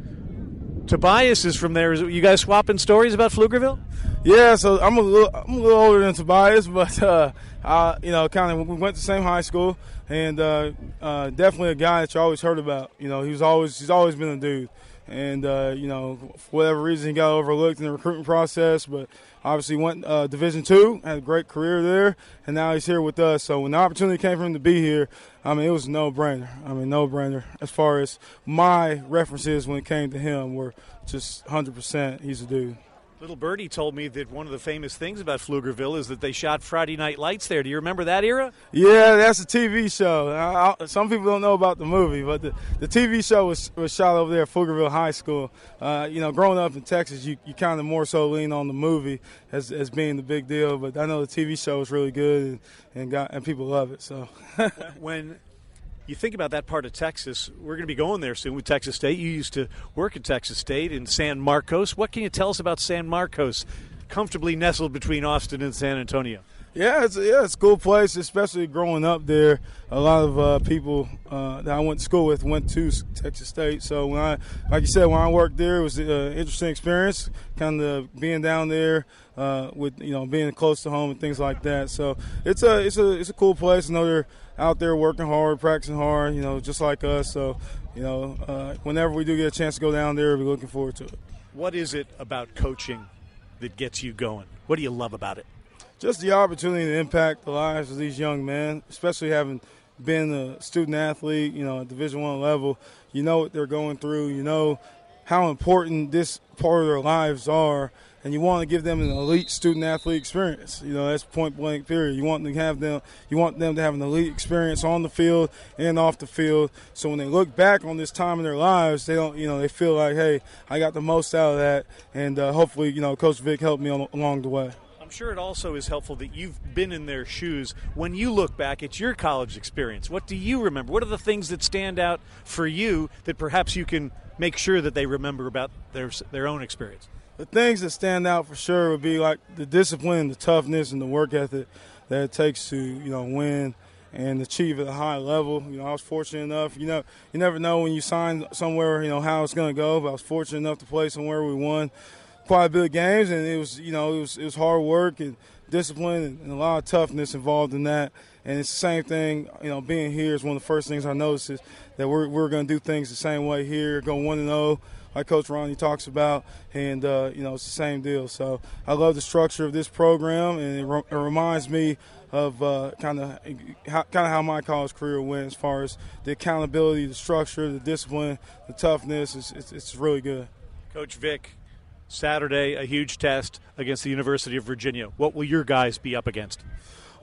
Tobias is from there. You guys swapping stories about Pflugerville? Yeah, so I'm a little I'm a little older than Tobias, but uh, I, you know, kind of we went to the same high school, and uh, uh, definitely a guy that you always heard about. You know, he was always he's always been a dude, and uh, you know, for whatever reason, he got overlooked in the recruiting process, but obviously went uh, Division two, had a great career there, and now he's here with us. So when the opportunity came for him to be here, I mean, it was no brainer. I mean, no brainer as far as my references when it came to him were just 100%. He's a dude. Little Birdie told me that one of the famous things about Pflugerville is that they shot Friday Night Lights there. Do you remember that era? Yeah, that's a TV show. I, I, some people don't know about the movie, but the, the TV show was, was shot over there at Pflugerville High School. Uh, you know, growing up in Texas, you, you kind of more so lean on the movie as, as being the big deal. But I know the TV show is really good and, and, got, and people love it. So when you think about that part of Texas, we're going to be going there soon with Texas State. You used to work at Texas State in San Marcos. What can you tell us about San Marcos, comfortably nestled between Austin and San Antonio? Yeah, it's yeah, it's a cool place, especially growing up there. A lot of uh, people uh, that I went to school with went to Texas State. So when I, like you said, when I worked there, it was an interesting experience. Kind of being down there uh, with you know being close to home and things like that. So it's a it's a it's a cool place. I know they're out there working hard, practicing hard, you know, just like us. So, you know, uh, whenever we do get a chance to go down there, we're looking forward to it. What is it about coaching that gets you going? What do you love about it? Just the opportunity to impact the lives of these young men, especially having been a student athlete, you know, at Division One level. You know what they're going through. You know how important this part of their lives are and you want to give them an elite student athlete experience. You know, that's point blank period. You want to have them you want them to have an elite experience on the field and off the field. So when they look back on this time in their lives, they don't you know, they feel like, hey, I got the most out of that and uh, hopefully, you know, Coach Vic helped me on, along the way. I'm sure it also is helpful that you've been in their shoes. When you look back at your college experience, what do you remember? What are the things that stand out for you that perhaps you can make sure that they remember about their their own experience? the things that stand out for sure would be like the discipline, the toughness, and the work ethic that it takes to you know win and achieve at a high level. You know, I was fortunate enough. You know, you never know when you sign somewhere, you know, how it's going to go. But I was fortunate enough to play somewhere we won quite a bit of games, and it was, you know, it was it was hard work and discipline and a lot of toughness involved in that. And it's the same thing, you know, being here is one of the first things I noticed is that we're, we're going to do things the same way here, go 1 and 0, like Coach Rahne talks about. And, uh, you know, it's the same deal. So I love the structure of this program, and it, re- it reminds me of kind of kind of how my college career went as far as the accountability, the structure, the discipline, the toughness. It's, it's, it's really good. Coach Vic, Saturday, a huge test against the University of Virginia. What will your guys be up against?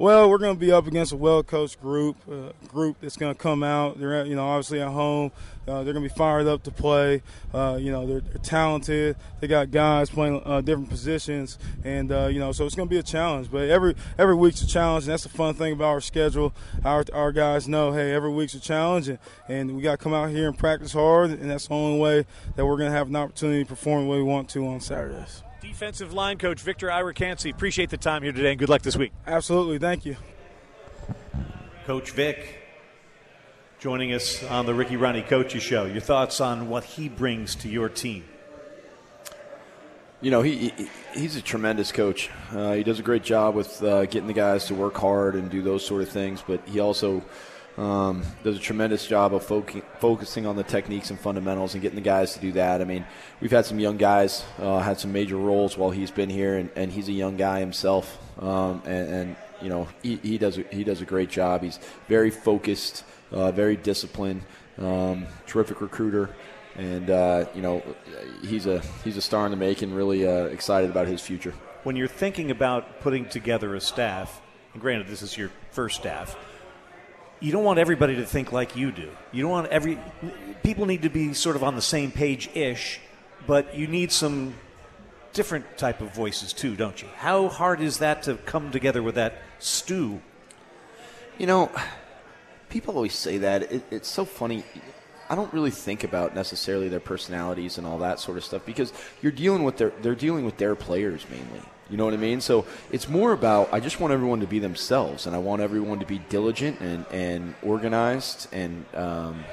Well, we're going to be up against a well-coached group, uh, group that's going to come out. They're, you know, obviously at home. Uh, they're going to be fired up to play. Uh, you know, they're, they're, talented. They got guys playing uh, different positions, and uh, you know, so it's going to be a challenge. But every every week's a challenge, and that's the fun thing about our schedule. Our our guys know, hey, every week's a challenge, and, and we got to come out here and practice hard, and that's the only way that we're going to have an opportunity to perform the way we want to on Saturdays defensive line coach Victor Irakansi. Appreciate the time here today and good luck this week. Absolutely. Thank you. Coach Vic joining us on the Ricky Rahne Coaches Show. Your thoughts on what he brings to your team? You know, he, he he's a tremendous coach. Uh, he does a great job with uh, getting the guys to work hard and do those sort of things, but he also – um, does a tremendous job of fo- focusing on the techniques and fundamentals and getting the guys to do that. I mean, we've had some young guys uh, had some major roles while he's been here, and, and he's a young guy himself. Um, and, and, you know, he, he does a, he does a great job. He's very focused, uh, very disciplined, um, terrific recruiter, and uh, you know, he's a he's a star in the making. Really uh, excited about his future. When you're thinking about putting together a staff, and granted, this is your first staff you don't want everybody to think like you do. You don't want every people need to be sort of on the same page ish, but you need some different type of voices too, don't you? How hard is that to come together with that stew? You know, people always say that. It, it's so funny. I don't really think about necessarily their personalities and all that sort of stuff because you're dealing with their they're dealing with their players mainly. You know what I mean? So it's more about I just want everyone to be themselves, and I want everyone to be diligent and, and organized and um,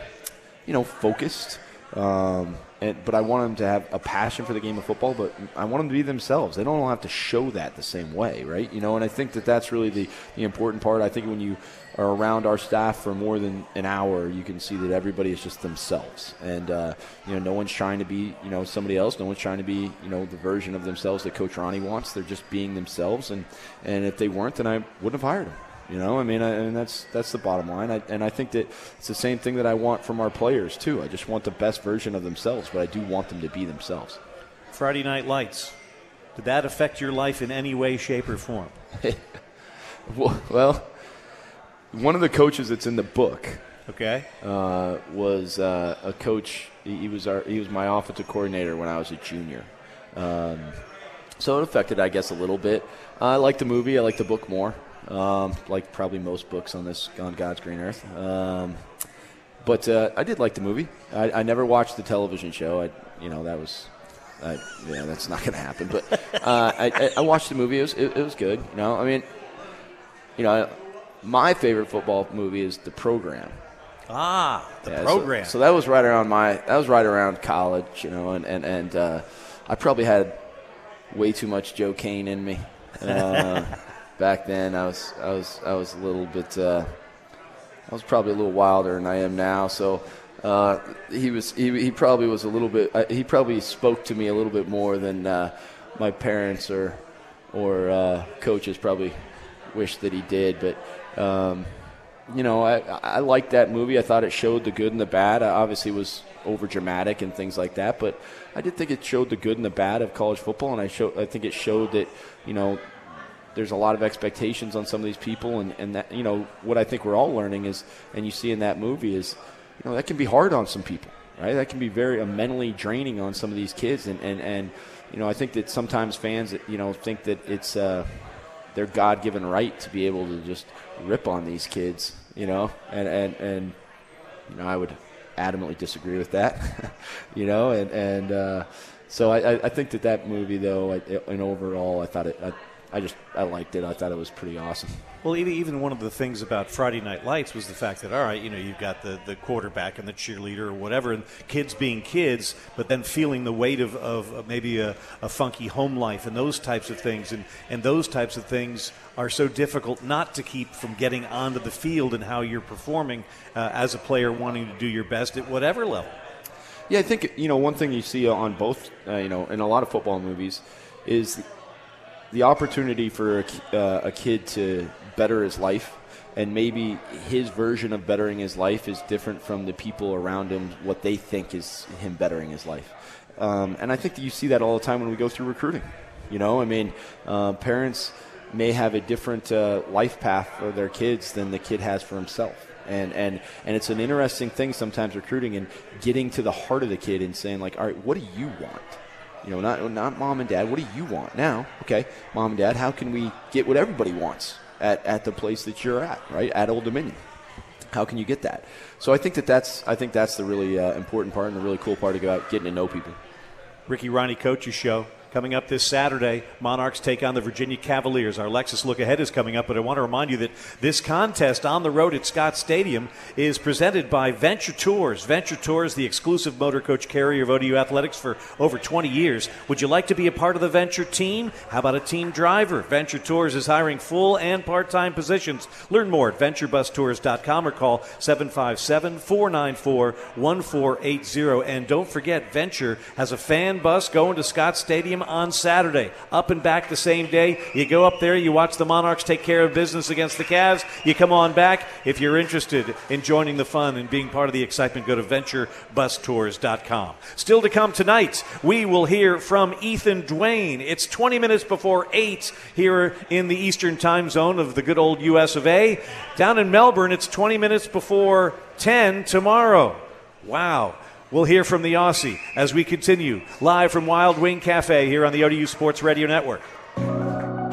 you know focused. Um, and, but I want them to have a passion for the game of football. But I want them to be themselves. They don't all have to show that the same way, right? You know, and I think that that's really the the important part. I think when you are around our staff for more than an hour, you can see that everybody is just themselves, and uh, you know, no one's trying to be you know somebody else. No one's trying to be you know the version of themselves that Coach Rahne wants. They're just being themselves, and and if they weren't, then I wouldn't have hired them. You know, I mean, I, and that's that's the bottom line. I, and I think that it's the same thing that I want from our players too. I just want the best version of themselves, but I do want them to be themselves. Friday Night Lights. Did that affect your life in any way, shape, or form? well, one of the coaches that's in the book, okay, uh, was uh, a coach. He was our he was my offensive coordinator when I was a junior. Um, so it affected, I guess, a little bit. I like the movie. I like the book more um, like probably most books on this on God's green earth. Um, but uh, I did like the movie. I, I, never watched the television show. I, you know, that was, I, yeah, that's not going to happen. But uh, I, I, watched the movie. It was, it, it, was good. You know, I mean, you know, my favorite football movie is The Program. Ah, the yeah, program. So, so, that was right around my that was right around college, you know, and and and uh, I probably had way too much Joe Kane in me. Uh, back then. I was I was I was a little bit uh, I was probably a little wilder than I am now. So uh, he was he, he probably was a little bit uh, he probably spoke to me a little bit more than uh, my parents or or uh, coaches probably wished that he did. But um, you know I I liked that movie. I thought it showed the good and the bad. I obviously was over dramatic and things like that, but I did think it showed the good and the bad of college football, and I show I think it showed that you know there's a lot of expectations on some of these people, and, and that you know what I think we're all learning is, and you see in that movie is, you know that can be hard on some people, right? That can be very uh, mentally draining on some of these kids, and, and and you know I think that sometimes fans you know think that it's uh, their God given right to be able to just rip on these kids, you know, and and and you know I would adamantly disagree with that, you know, and and uh, so I, I think that that movie though, and overall, I thought it. I, I just I liked it. I thought it was pretty awesome. Well, even, one of the things about Friday Night Lights was the fact that, all right, you know, you've got the, the quarterback and the cheerleader or whatever, and kids being kids, but then feeling the weight of, of maybe a, a funky home life and those types of things. And, and those types of things are so difficult not to keep from getting onto the field and how you're performing uh, as a player wanting to do your best at whatever level. Yeah, I think, you know, one thing you see on both, uh, you know, in a lot of football movies is the opportunity for a, uh, a kid to better his life and maybe his version of bettering his life is different from the people around him what they think is him bettering his life um, and i think that you see that all the time when we go through recruiting you know i mean uh, parents may have a different uh, life path for their kids than the kid has for himself and and and it's an interesting thing sometimes recruiting and getting to the heart of the kid and saying like all right what do you want you know, not not mom and dad. What do you want now? Okay, mom and dad. How can we get what everybody wants at, at the place that you're at, right? At Old Dominion. How can you get that? So I think that that's I think that's the really uh, important part and the really cool part about getting to know people. Ricky Rahne Coaches Show. Coming up this Saturday, Monarchs take on the Virginia Cavaliers. Our Lexus Look Ahead is coming up, but I want to remind you that this contest on the road at Scott Stadium is presented by Venture Tours. Venture Tours, the exclusive motor coach carrier of ODU Athletics for over 20 years. Would you like to be a part of the Venture team? How about a team driver? Venture Tours is hiring full and part time positions. Learn more at venturebustours.com or call 757 494 1480. And don't forget, Venture has a fan bus going to Scott Stadium on Saturday. Up and back the same day. You go up there, you watch the Monarchs take care of business against the Cavs. You come on back. If you're interested in joining the fun and being part of the excitement, go to venturebustours.com. Still to come tonight, we will hear from Ethan Duane. It's 20 minutes before 8 here in the Eastern time zone of the good old US of A. Down in Melbourne, it's 20 minutes before 10 tomorrow. Wow. We'll hear from the Aussie as we continue live from Wild Wing Cafe here on the ODU Sports Radio Network.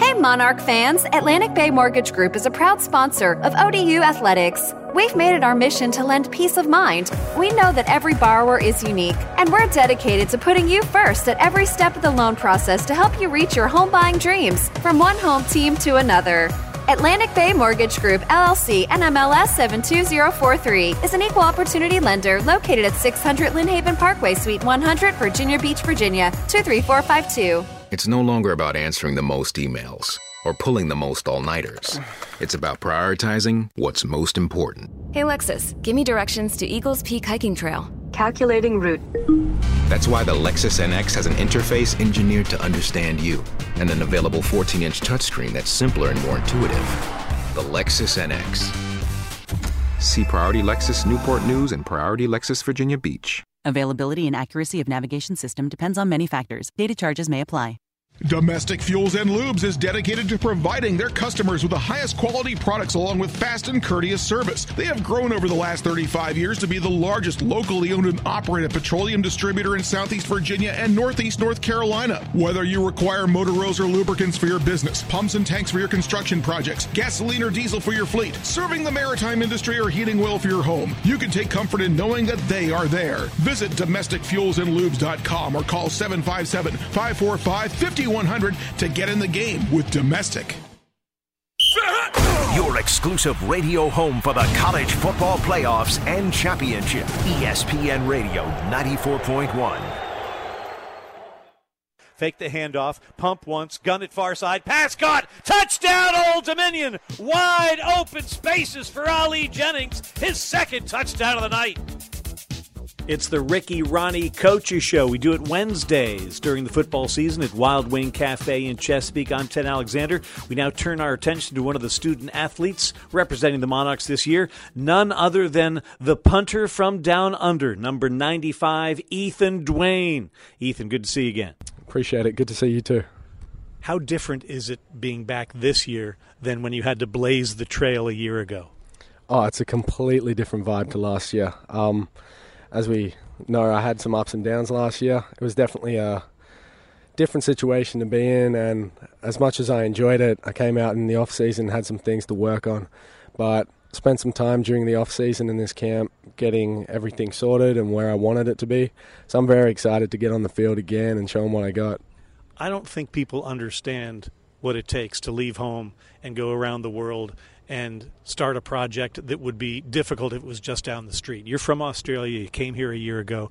Hey, Monarch fans! Atlantic Bay Mortgage Group is a proud sponsor of ODU Athletics. We've made it our mission to lend peace of mind. We know that every borrower is unique, and we're dedicated to putting you first at every step of the loan process to help you reach your home buying dreams from one home team to another. Atlantic Bay Mortgage Group, LLC, NMLS 72043, is an equal opportunity lender located at 600 Lynnhaven Parkway, Suite 100, Virginia Beach, Virginia 23452. It's no longer about answering the most emails or pulling the most all nighters. It's about prioritizing what's most important. Hey, Lexus, give me directions to Eagles Peak Hiking Trail. Calculating route. That's why the Lexus NX has an interface engineered to understand you and an available 14 inch touchscreen that's simpler and more intuitive. The Lexus NX. See Priority Lexus Newport News and Priority Lexus Virginia Beach. Availability and accuracy of navigation system depends on many factors. Data charges may apply. Domestic Fuels and Lubes is dedicated to providing their customers with the highest quality products along with fast and courteous service. They have grown over the last 35 years to be the largest locally owned and operated petroleum distributor in Southeast Virginia and Northeast North Carolina. Whether you require motor oils or lubricants for your business, pumps and tanks for your construction projects, gasoline or diesel for your fleet, serving the maritime industry or heating oil for your home, you can take comfort in knowing that they are there. Visit domesticfuelsandlubes.com or call 757 545 51 100 to get in the game with Domestic. Your exclusive radio home for the college football playoffs and championship. ESPN Radio 94.1. Fake the handoff, pump once, gun it far side, pass caught, touchdown Old Dominion! Wide open spaces for Ali Jennings, his second touchdown of the night. It's the Ricky Rahne Coaches Show. We do it Wednesdays during the football season at Wild Wing Cafe in Chesapeake. I'm Ted Alexander. We now turn our attention to one of the student athletes representing the Monarchs this year, none other than the punter from down under, number 95, Ethan Duane. Ethan, good to see you again. Appreciate it. Good to see you too. How different is it being back this year than when you had to blaze the trail a year ago? Oh, it's a completely different vibe to last year. Um, as we know, I had some ups and downs last year. It was definitely a different situation to be in, and as much as I enjoyed it, I came out in the off season had some things to work on, but spent some time during the off season in this camp getting everything sorted and where I wanted it to be. So I'm very excited to get on the field again and show them what I got. I don't think people understand what it takes to leave home and go around the world and start a project that would be difficult if it was just down the street. You're from Australia, you came here a year ago.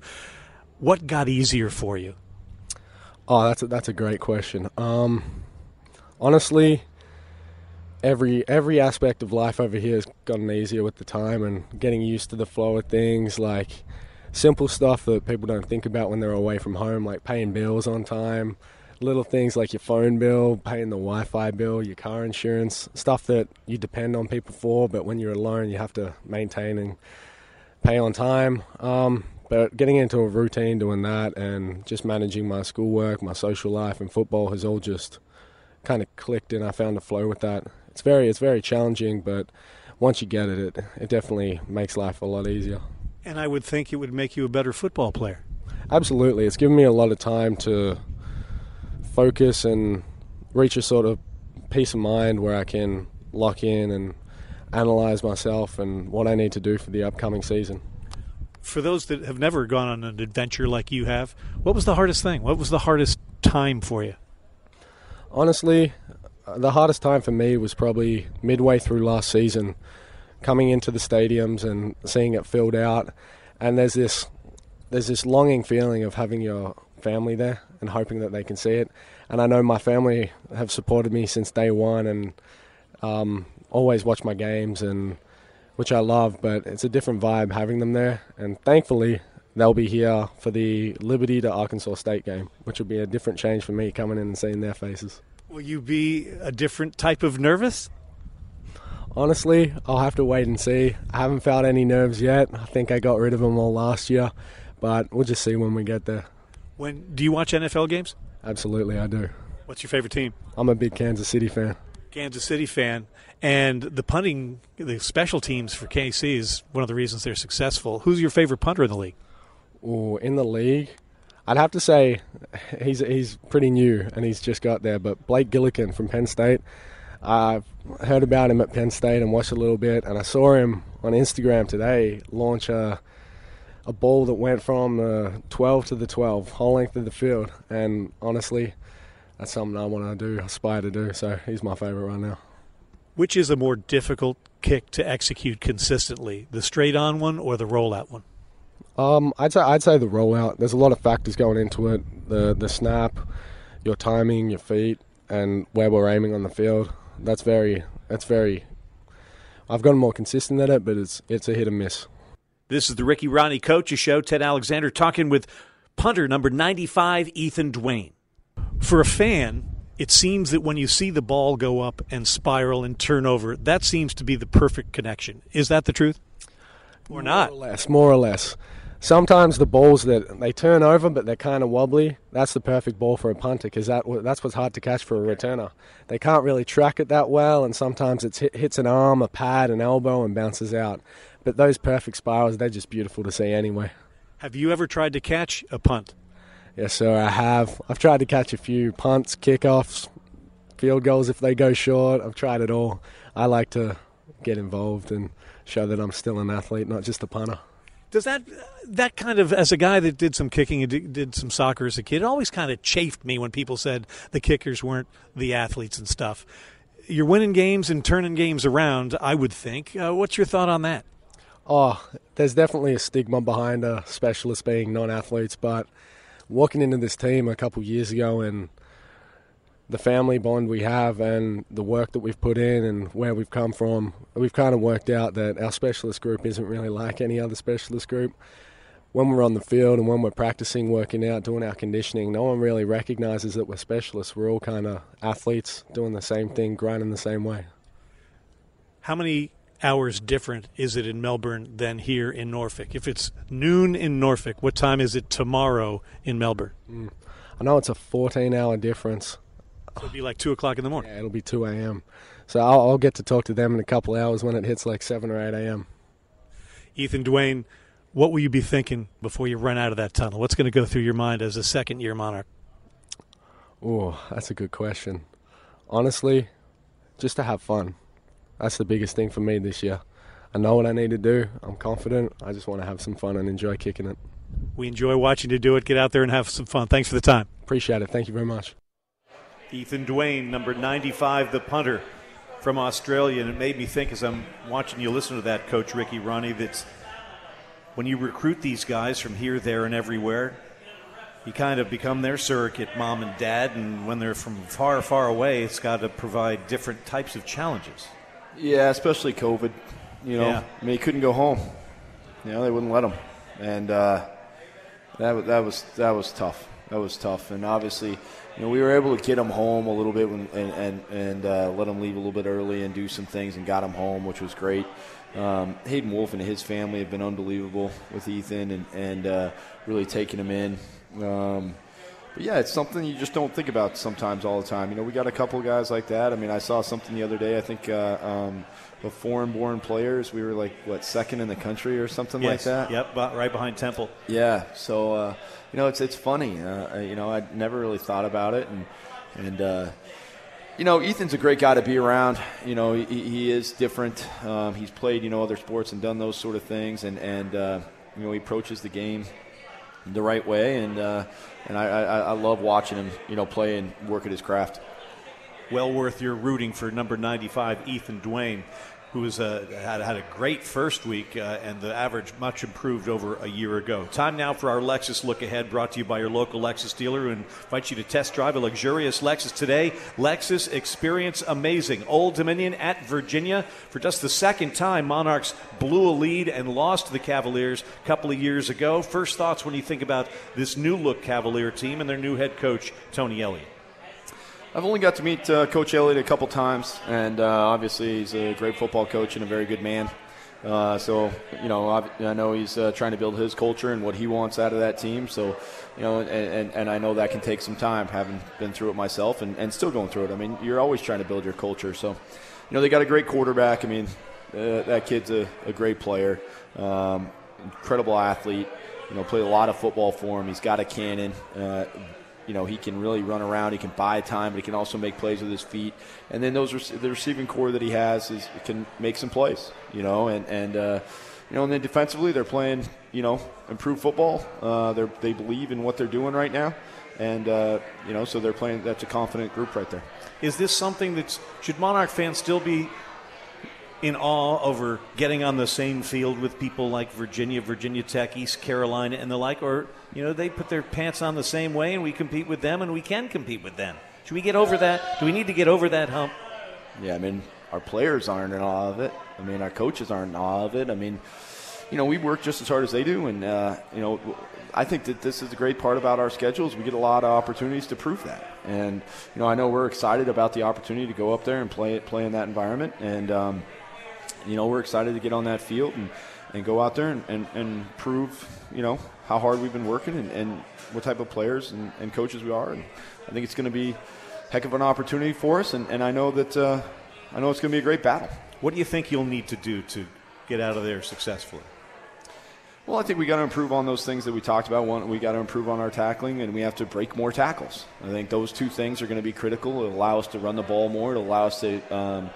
What got easier for you? Oh, that's a, that's a great question. Um, honestly, every every aspect of life over here has gotten easier with the time and getting used to the flow of things like simple stuff that people don't think about when they're away from home like paying bills on time little things like your phone bill paying the wi-fi bill your car insurance stuff that you depend on people for but when you're alone you have to maintain and pay on time um, but getting into a routine doing that and just managing my schoolwork my social life and football has all just kind of clicked and i found a flow with that it's very it's very challenging, but once you get it, it it definitely makes life a lot easier. And I would think it would make you a better football player. Absolutely, it's given me a lot of time to focus and reach a sort of peace of mind where I can lock in and analyze myself and what I need to do for the upcoming season. For those that have never gone on an adventure like you have, what was the hardest thing? What was the hardest time for you? Honestly, the hardest time for me was probably midway through last season, coming into the stadiums and seeing it filled out, and there's this there's this longing feeling of having your family there and hoping that they can see it. And I know my family have supported me since day one and um, always watch my games and which I love. But it's a different vibe having them there, and thankfully they'll be here for the Liberty to Arkansas State game, which will be a different change for me coming in and seeing their faces. Will you be a different type of nervous? Honestly, I'll have to wait and see. I haven't felt any nerves yet. I think I got rid of them all last year, but we'll just see when we get there. When do you watch NFL games? Absolutely, I do. What's your favorite team? I'm a big Kansas City fan. Kansas City fan, and the punting, the special teams for KC is one of the reasons they're successful. Who's your favorite punter in the league? Oh, in the league, I'd have to say he's he's pretty new and he's just got there. But Blake Gillikin from Penn State, I've heard about him at Penn State and watched a little bit, and I saw him on Instagram today launch a a ball that went from the 12 to the 12, whole length of the field. And honestly, that's something I want to do, aspire to do. So he's my favorite right now. Which is a more difficult kick to execute consistently, the straight on one or the rollout one? Um, I'd say I'd say the rollout. There's a lot of factors going into it. The the snap, your timing, your feet, and where we're aiming on the field. That's very that's very. I've gotten more consistent at it, but it's it's a hit and miss. This is the Ricky Rahne Coaches Show. Ted Alexander talking with punter number 95, Ethan Duane. For a fan, it seems that when you see the ball go up and spiral and turn over, that seems to be the perfect connection. Is that the truth? Or more not? Or less, more or less sometimes the balls that they turn over but they're kind of wobbly that's the perfect ball for a punter because that that's what's hard to catch for a returner they can't really track it that well and sometimes it hits an arm a pad an elbow and bounces out but those perfect spirals they're just beautiful to see anyway have you ever tried to catch a punt yes sir i have i've tried to catch a few punts kickoffs field goals if they go short i've tried it all i like to get involved and show that i'm still an athlete not just a punter does that that kind of as a guy that did some kicking and did some soccer as a kid, it always kind of chafed me when people said the kickers weren't the athletes and stuff. You're winning games and turning games around. I would think. Uh, what's your thought on that? Oh, there's definitely a stigma behind uh, a specialist being non-athletes, but walking into this team a couple years ago and the family bond we have and the work that we've put in and where we've come from, we've kind of worked out that our specialist group isn't really like any other specialist group. When we're on the field and when we're practicing, working out, doing our conditioning, no one really recognizes that we're specialists. We're all kind of athletes doing the same thing, grinding the same way. How many hours different is it in Melbourne than here in Norfolk? If it's noon in Norfolk, what time is it tomorrow in Melbourne? Mm. I know it's a 14 hour difference. So it'll be like 2 o'clock in the morning. Yeah, it'll be 2 a.m. So I'll, I'll, get to talk to them in a couple hours when it hits like 7 or 8 a.m. Ethan Duane, what will you be thinking before you run out of that tunnel? What's going to go through your mind as a second year Monarch? Oh, that's a good question. Honestly, just to have fun. That's the biggest thing for me this year. I know what I need to do. I'm confident. I just want to have some fun and enjoy kicking it. We enjoy watching you do it. Get out there and have some fun. Thanks for the time. Appreciate it. Thank you very much. Ethan Duane, number 95, the punter from Australia. And it made me think as I'm watching you listen to that, Coach Ricky Rahne, that when you recruit these guys from here, there, and everywhere, you kind of become their surrogate mom and dad. And when they're from far, far away, it's got to provide different types of challenges. Yeah, especially COVID. You know, Yeah. I mean, he couldn't go home. You know, they wouldn't let him, and uh, that that was that was tough. That was tough, and obviously, you know, we were able to get him home a little bit when, and and and uh, let him leave a little bit early and do some things, and got him home, which was great. Um, Hayden Wolff and his family have been unbelievable with Ethan, and and uh, really taking him in. Um, but yeah, it's something you just don't think about sometimes all the time. You know, we got a couple of guys like that. I mean, I saw something the other day. I think uh, um, the foreign-born players, we were like what second in the country or something like that. Yep, right behind Temple. Yeah. So uh, you know, it's it's funny. Uh, you know, I never really thought about it, and and uh, you know, Ethan's a great guy to be around. You know, he, he is different. Um, he's played you know other sports and done those sort of things, and and uh, you know he approaches the game the right way, and uh, and I, I, I love watching him you know play and work at his craft. well worth your rooting for number 95, Ethan Duane, who has uh, had, had a great first week uh, and the average much improved over a year ago. Time now for our Lexus Look Ahead, brought to you by your local Lexus dealer, who invites you to test drive a luxurious Lexus today. Lexus Experience Amazing. Old Dominion at Virginia. For just the second time, Monarchs blew a lead and lost to the Cavaliers a couple of years ago. First thoughts when you think about this new look Cavalier team and their new head coach, Tony Elliott. I've only got to meet uh, Coach Elliott a couple times, and uh, obviously he's a great football coach and a very good man. Uh, so you know, I, I know he's uh, trying to build his culture and what he wants out of that team. So you know, and, and, and I know that can take some time, having been through it myself and, and still going through it. I mean, you're always trying to build your culture. So you know, they got a great quarterback. I mean, uh, that kid's a, a great player, um, incredible athlete. You know, played a lot of football for him. He's got a cannon. You know, he can really run around. He can buy time, but he can also make plays with his feet. And then those the receiving core that he has is can make some plays. You know, and and uh, you know, and then defensively they're playing you know improved football. Uh, they they believe in what they're doing right now, and uh, you know, so they're playing. That's a confident group right there. Is this something that should Monarch fans still be in awe over getting on the same field with people like Virginia, Virginia Tech, East Carolina, and the like, or you know they put their pants on the same way and we compete with them and we can compete with them? Should we get over that? Do we need to get over that hump? Yeah, I mean, our players aren't in awe of it. I mean, our coaches aren't in awe of it. I mean, you know, we work just as hard as they do, and uh, you know, I think that this is the great part about our schedules. We get a lot of opportunities to prove that, and you know, I know we're excited about the opportunity to go up there and play play in that environment, and um, you know, we're excited to get on that field and, and go out there and, and, and prove, you know, how hard we've been working and, and what type of players and, and coaches we are. And I think it's going to be a heck of an opportunity for us, and, and I know that uh, I know it's going to be a great battle. What do you think you'll need to do to get out of there successfully? Well, I think we got to improve on those things that we talked about. One, we got to improve on our tackling, and we have to break more tackles. I think those two things are going to be critical. It'll allow us to run the ball more. It'll allow us to, um,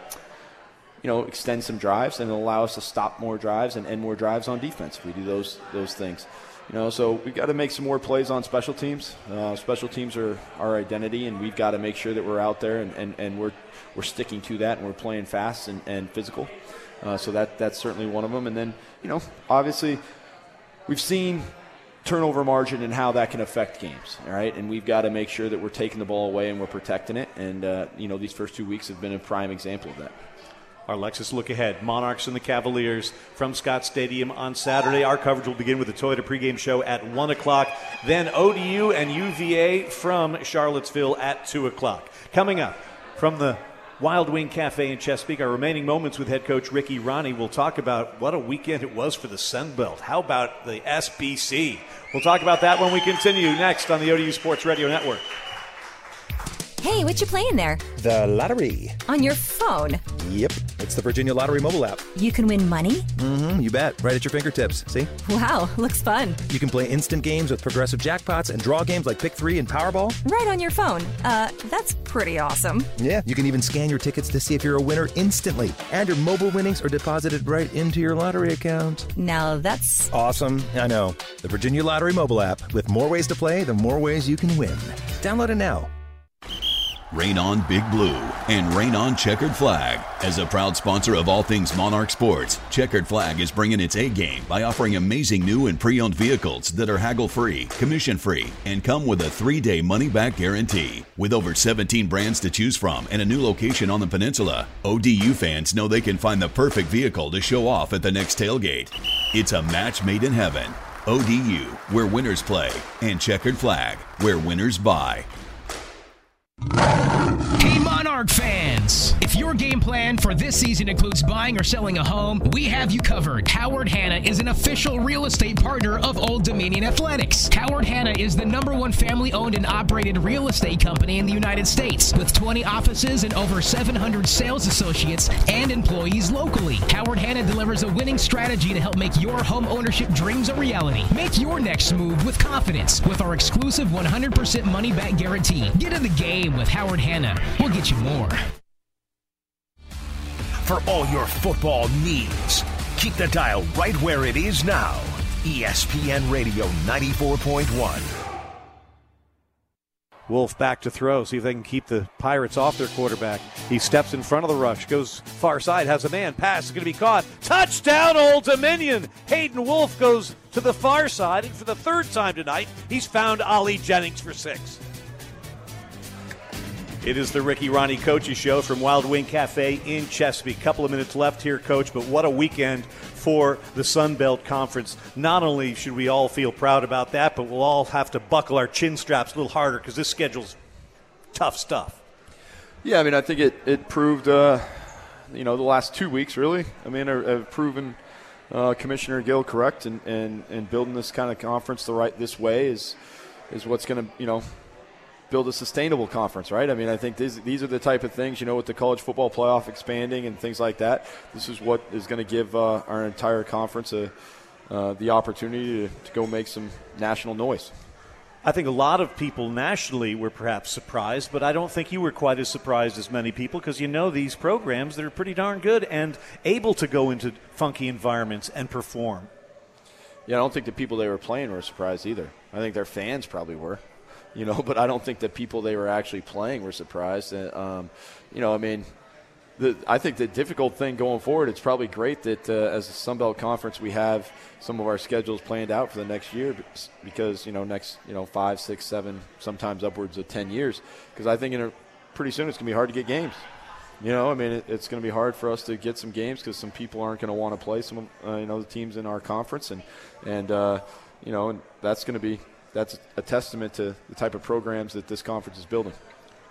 you know, extend some drives, and allow us to stop more drives and end more drives on defense if we do those those things. You know, so we've got to make some more plays on special teams. Uh, special teams are our identity, and we've got to make sure that we're out there and, and, and we're we're sticking to that, and we're playing fast and, and physical. Uh, so that that's certainly one of them. And then, you know, obviously we've seen turnover margin and how that can affect games. All right, and we've got to make sure that we're taking the ball away and we're protecting it. And uh, you know, these first two weeks have been a prime example of that. Our Lexus look ahead. Monarchs and the Cavaliers from Scott Stadium on Saturday. Our coverage will begin with the Toyota pregame show at 1 o'clock. Then ODU and UVA from Charlottesville at 2 o'clock. Coming up from the Wild Wing Cafe in Chesapeake, our remaining moments with head coach Ricky Rahne. We'll talk about what a weekend it was for the Sun Belt. How about the SBC? We'll talk about that when we continue next on the ODU Sports Radio Network. Hey, what you playing there? The lottery. On your phone? Yep, it's the Virginia Lottery mobile app. You can win money? Mm-hmm, you bet. Right at your fingertips. See? Wow, looks fun. You can play instant games with progressive jackpots and draw games like Pick 3 and Powerball. Right on your phone. Uh, that's pretty awesome. Yeah, you can even scan your tickets to see if you're a winner instantly. And your mobile winnings are deposited right into your lottery account. Now that's Awesome. I know. The Virginia Lottery mobile app with more ways to play, the more ways you can win. Download it now. Rain on Big Blue, and Rain on Checkered Flag. As a proud sponsor of all things Monarch Sports, Checkered Flag is bringing its A game by offering amazing new and pre owned vehicles that are haggle free, commission free, and come with a three day money back guarantee. With over 17 brands to choose from and a new location on the peninsula, ODU fans know they can find the perfect vehicle to show off at the next tailgate. It's a match made in heaven. ODU, where winners play, and Checkered Flag, where winners buy. Hey Monarch fans! If your game plan for this season includes buying or selling a home, we have you covered. Howard Hanna is an official real estate partner of Old Dominion Athletics. Howard Hanna is the number one family owned and operated real estate company in the United States with 20 offices and over 700 sales associates and employees locally. Howard Hanna delivers a winning strategy to help make your home ownership dreams a reality. Make your next move with confidence with our exclusive 100% money back guarantee. Get in the game with Howard Hanna. We'll get you more. For all your football needs, keep the dial right where it is now. ESPN Radio 94.1. Wolff back to throw, see if they can keep the Pirates off their quarterback. He steps in front of the rush, goes far side, has a man, pass is going to be caught. Touchdown, Old Dominion! Hayden Wolff goes to the far side, and for the third time tonight, he's found Ali Jennings for six. It is the Ricky Rahne Coaches Show from Wild Wing Cafe in Chesapeake. Couple of minutes left here, Coach, but what a weekend for the Sun Belt Conference. Not only should we all feel proud about that, but we'll all have to buckle our chin straps a little harder because this schedule's tough stuff. Yeah, I mean, I think it, it proved, uh, you know, the last two weeks, really. I mean, have, proven uh, Commissioner Gill correct, and, and, and building this kind of conference the right this way is is what's going to, you know, build a sustainable conference, right? I mean, I think these, these are the type of things, you know, with the college football playoff expanding and things like that. This is what is going to give uh, our entire conference a, uh, the opportunity to, to go make some national noise. I think a lot of people nationally were perhaps surprised, but I don't think you were quite as surprised as many people because you know these programs that are pretty darn good and able to go into funky environments and perform. Yeah, I don't think the people they were playing were surprised either. I think their fans probably were, you know, but I don't think the people they were actually playing were surprised. And, um, you know, I mean, the, I think the difficult thing going forward, it's probably great that uh, as a Sun Belt Conference we have some of our schedules planned out for the next year because, you know, next, you know, five, six, seven, sometimes upwards of 10 years. Because I think in a, pretty soon it's going to be hard to get games. You know, I mean, it, it's going to be hard for us to get some games because some people aren't going to want to play some, uh, you know, the teams in our conference, and and uh, you know, and that's going to be that's a testament to the type of programs that this conference is building.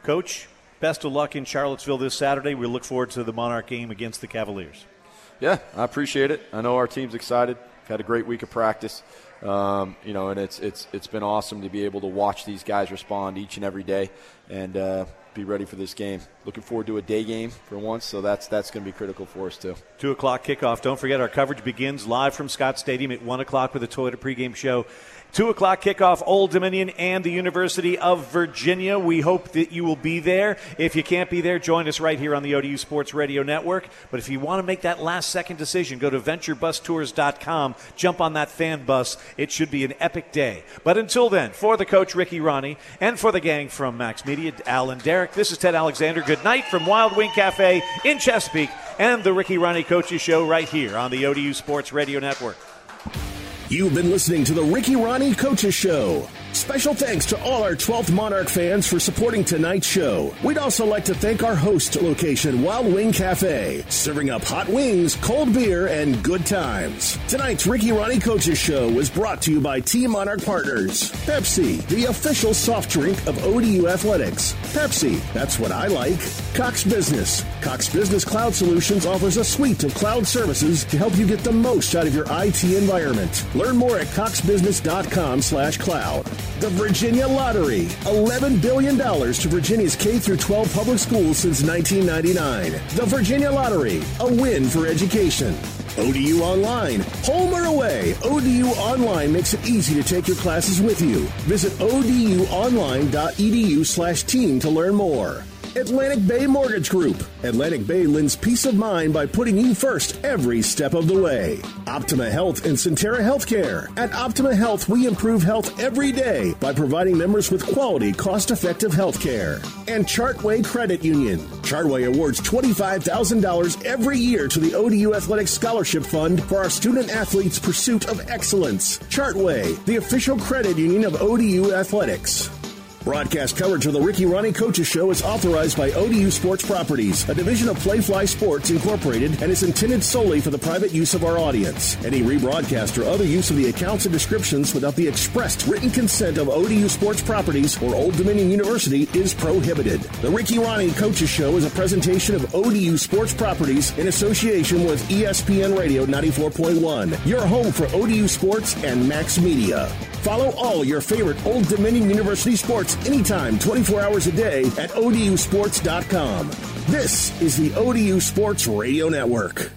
Coach, best of luck in Charlottesville this Saturday. We look forward to the Monarch game against the Cavaliers. Yeah, I appreciate it. I know our team's excited. We've had a great week of practice. Um, you know, and it's it's it's been awesome to be able to watch these guys respond each and every day, and uh, be ready for this game. Looking forward to a day game for once, so that's that's going to be critical for us too. Two o'clock kickoff. Don't forget our coverage begins live from Scott Stadium at one o'clock with the Toyota pregame show. Two o'clock kickoff, Old Dominion and the University of Virginia. We hope that you will be there. If you can't be there, join us right here on the ODU Sports Radio Network. But if you want to make that last second decision, go to venturebustours.com, jump on that fan bus. It should be an epic day. But until then, for the coach, Ricky Rahne, and for the gang from Max Media, Al and Derek, this is Ted Alexander. Good night from Wild Wing Cafe in Chesapeake and the Ricky Rahne Coaches Show right here on the ODU Sports Radio Network. You've been listening to the Ricky Rahne Coaches Show. Special thanks to all our 12th Monarch fans for supporting tonight's show. We'd also like to thank our host location, Wild Wing Cafe, serving up hot wings, cold beer, and good times. Tonight's Ricky Rahne Coaches Show was brought to you by Team Monarch Partners. Pepsi, the official soft drink of ODU Athletics. Pepsi, that's what I like. Cox Business. Cox Business Cloud Solutions offers a suite of cloud services to help you get the most out of your IT environment. Learn more at coxbusiness.com slash cloud. The Virginia Lottery. $11 billion to Virginia's K through 12 public schools since 1999. The Virginia Lottery. A win for education. ODU Online. Home or away, ODU Online makes it easy to take your classes with you. Visit oduonline.edu slash team to learn more. Atlantic Bay Mortgage Group. Atlantic Bay lends peace of mind by putting you first every step of the way. Optima Health and Sentara Healthcare. At Optima Health, we improve health every day by providing members with quality, cost effective health care. And Chartway Credit Union. Chartway awards $25,000 every year to the ODU Athletics Scholarship Fund for our student athletes' pursuit of excellence. Chartway, the official credit union of ODU Athletics. Broadcast coverage of the Ricky Rahne Coaches Show is authorized by ODU Sports Properties, a division of Playfly Sports Incorporated, and is intended solely for the private use of our audience. Any rebroadcast or other use of the accounts and descriptions without the expressed written consent of ODU Sports Properties or Old Dominion University is prohibited. The Ricky Rahne Coaches Show is a presentation of ODU Sports Properties in association with ESPN Radio 94.1, your home for ODU Sports and Max Media. Follow all your favorite Old Dominion University sports anytime, 24 hours a day at ODUsports.com. This is the ODU Sports Radio Network.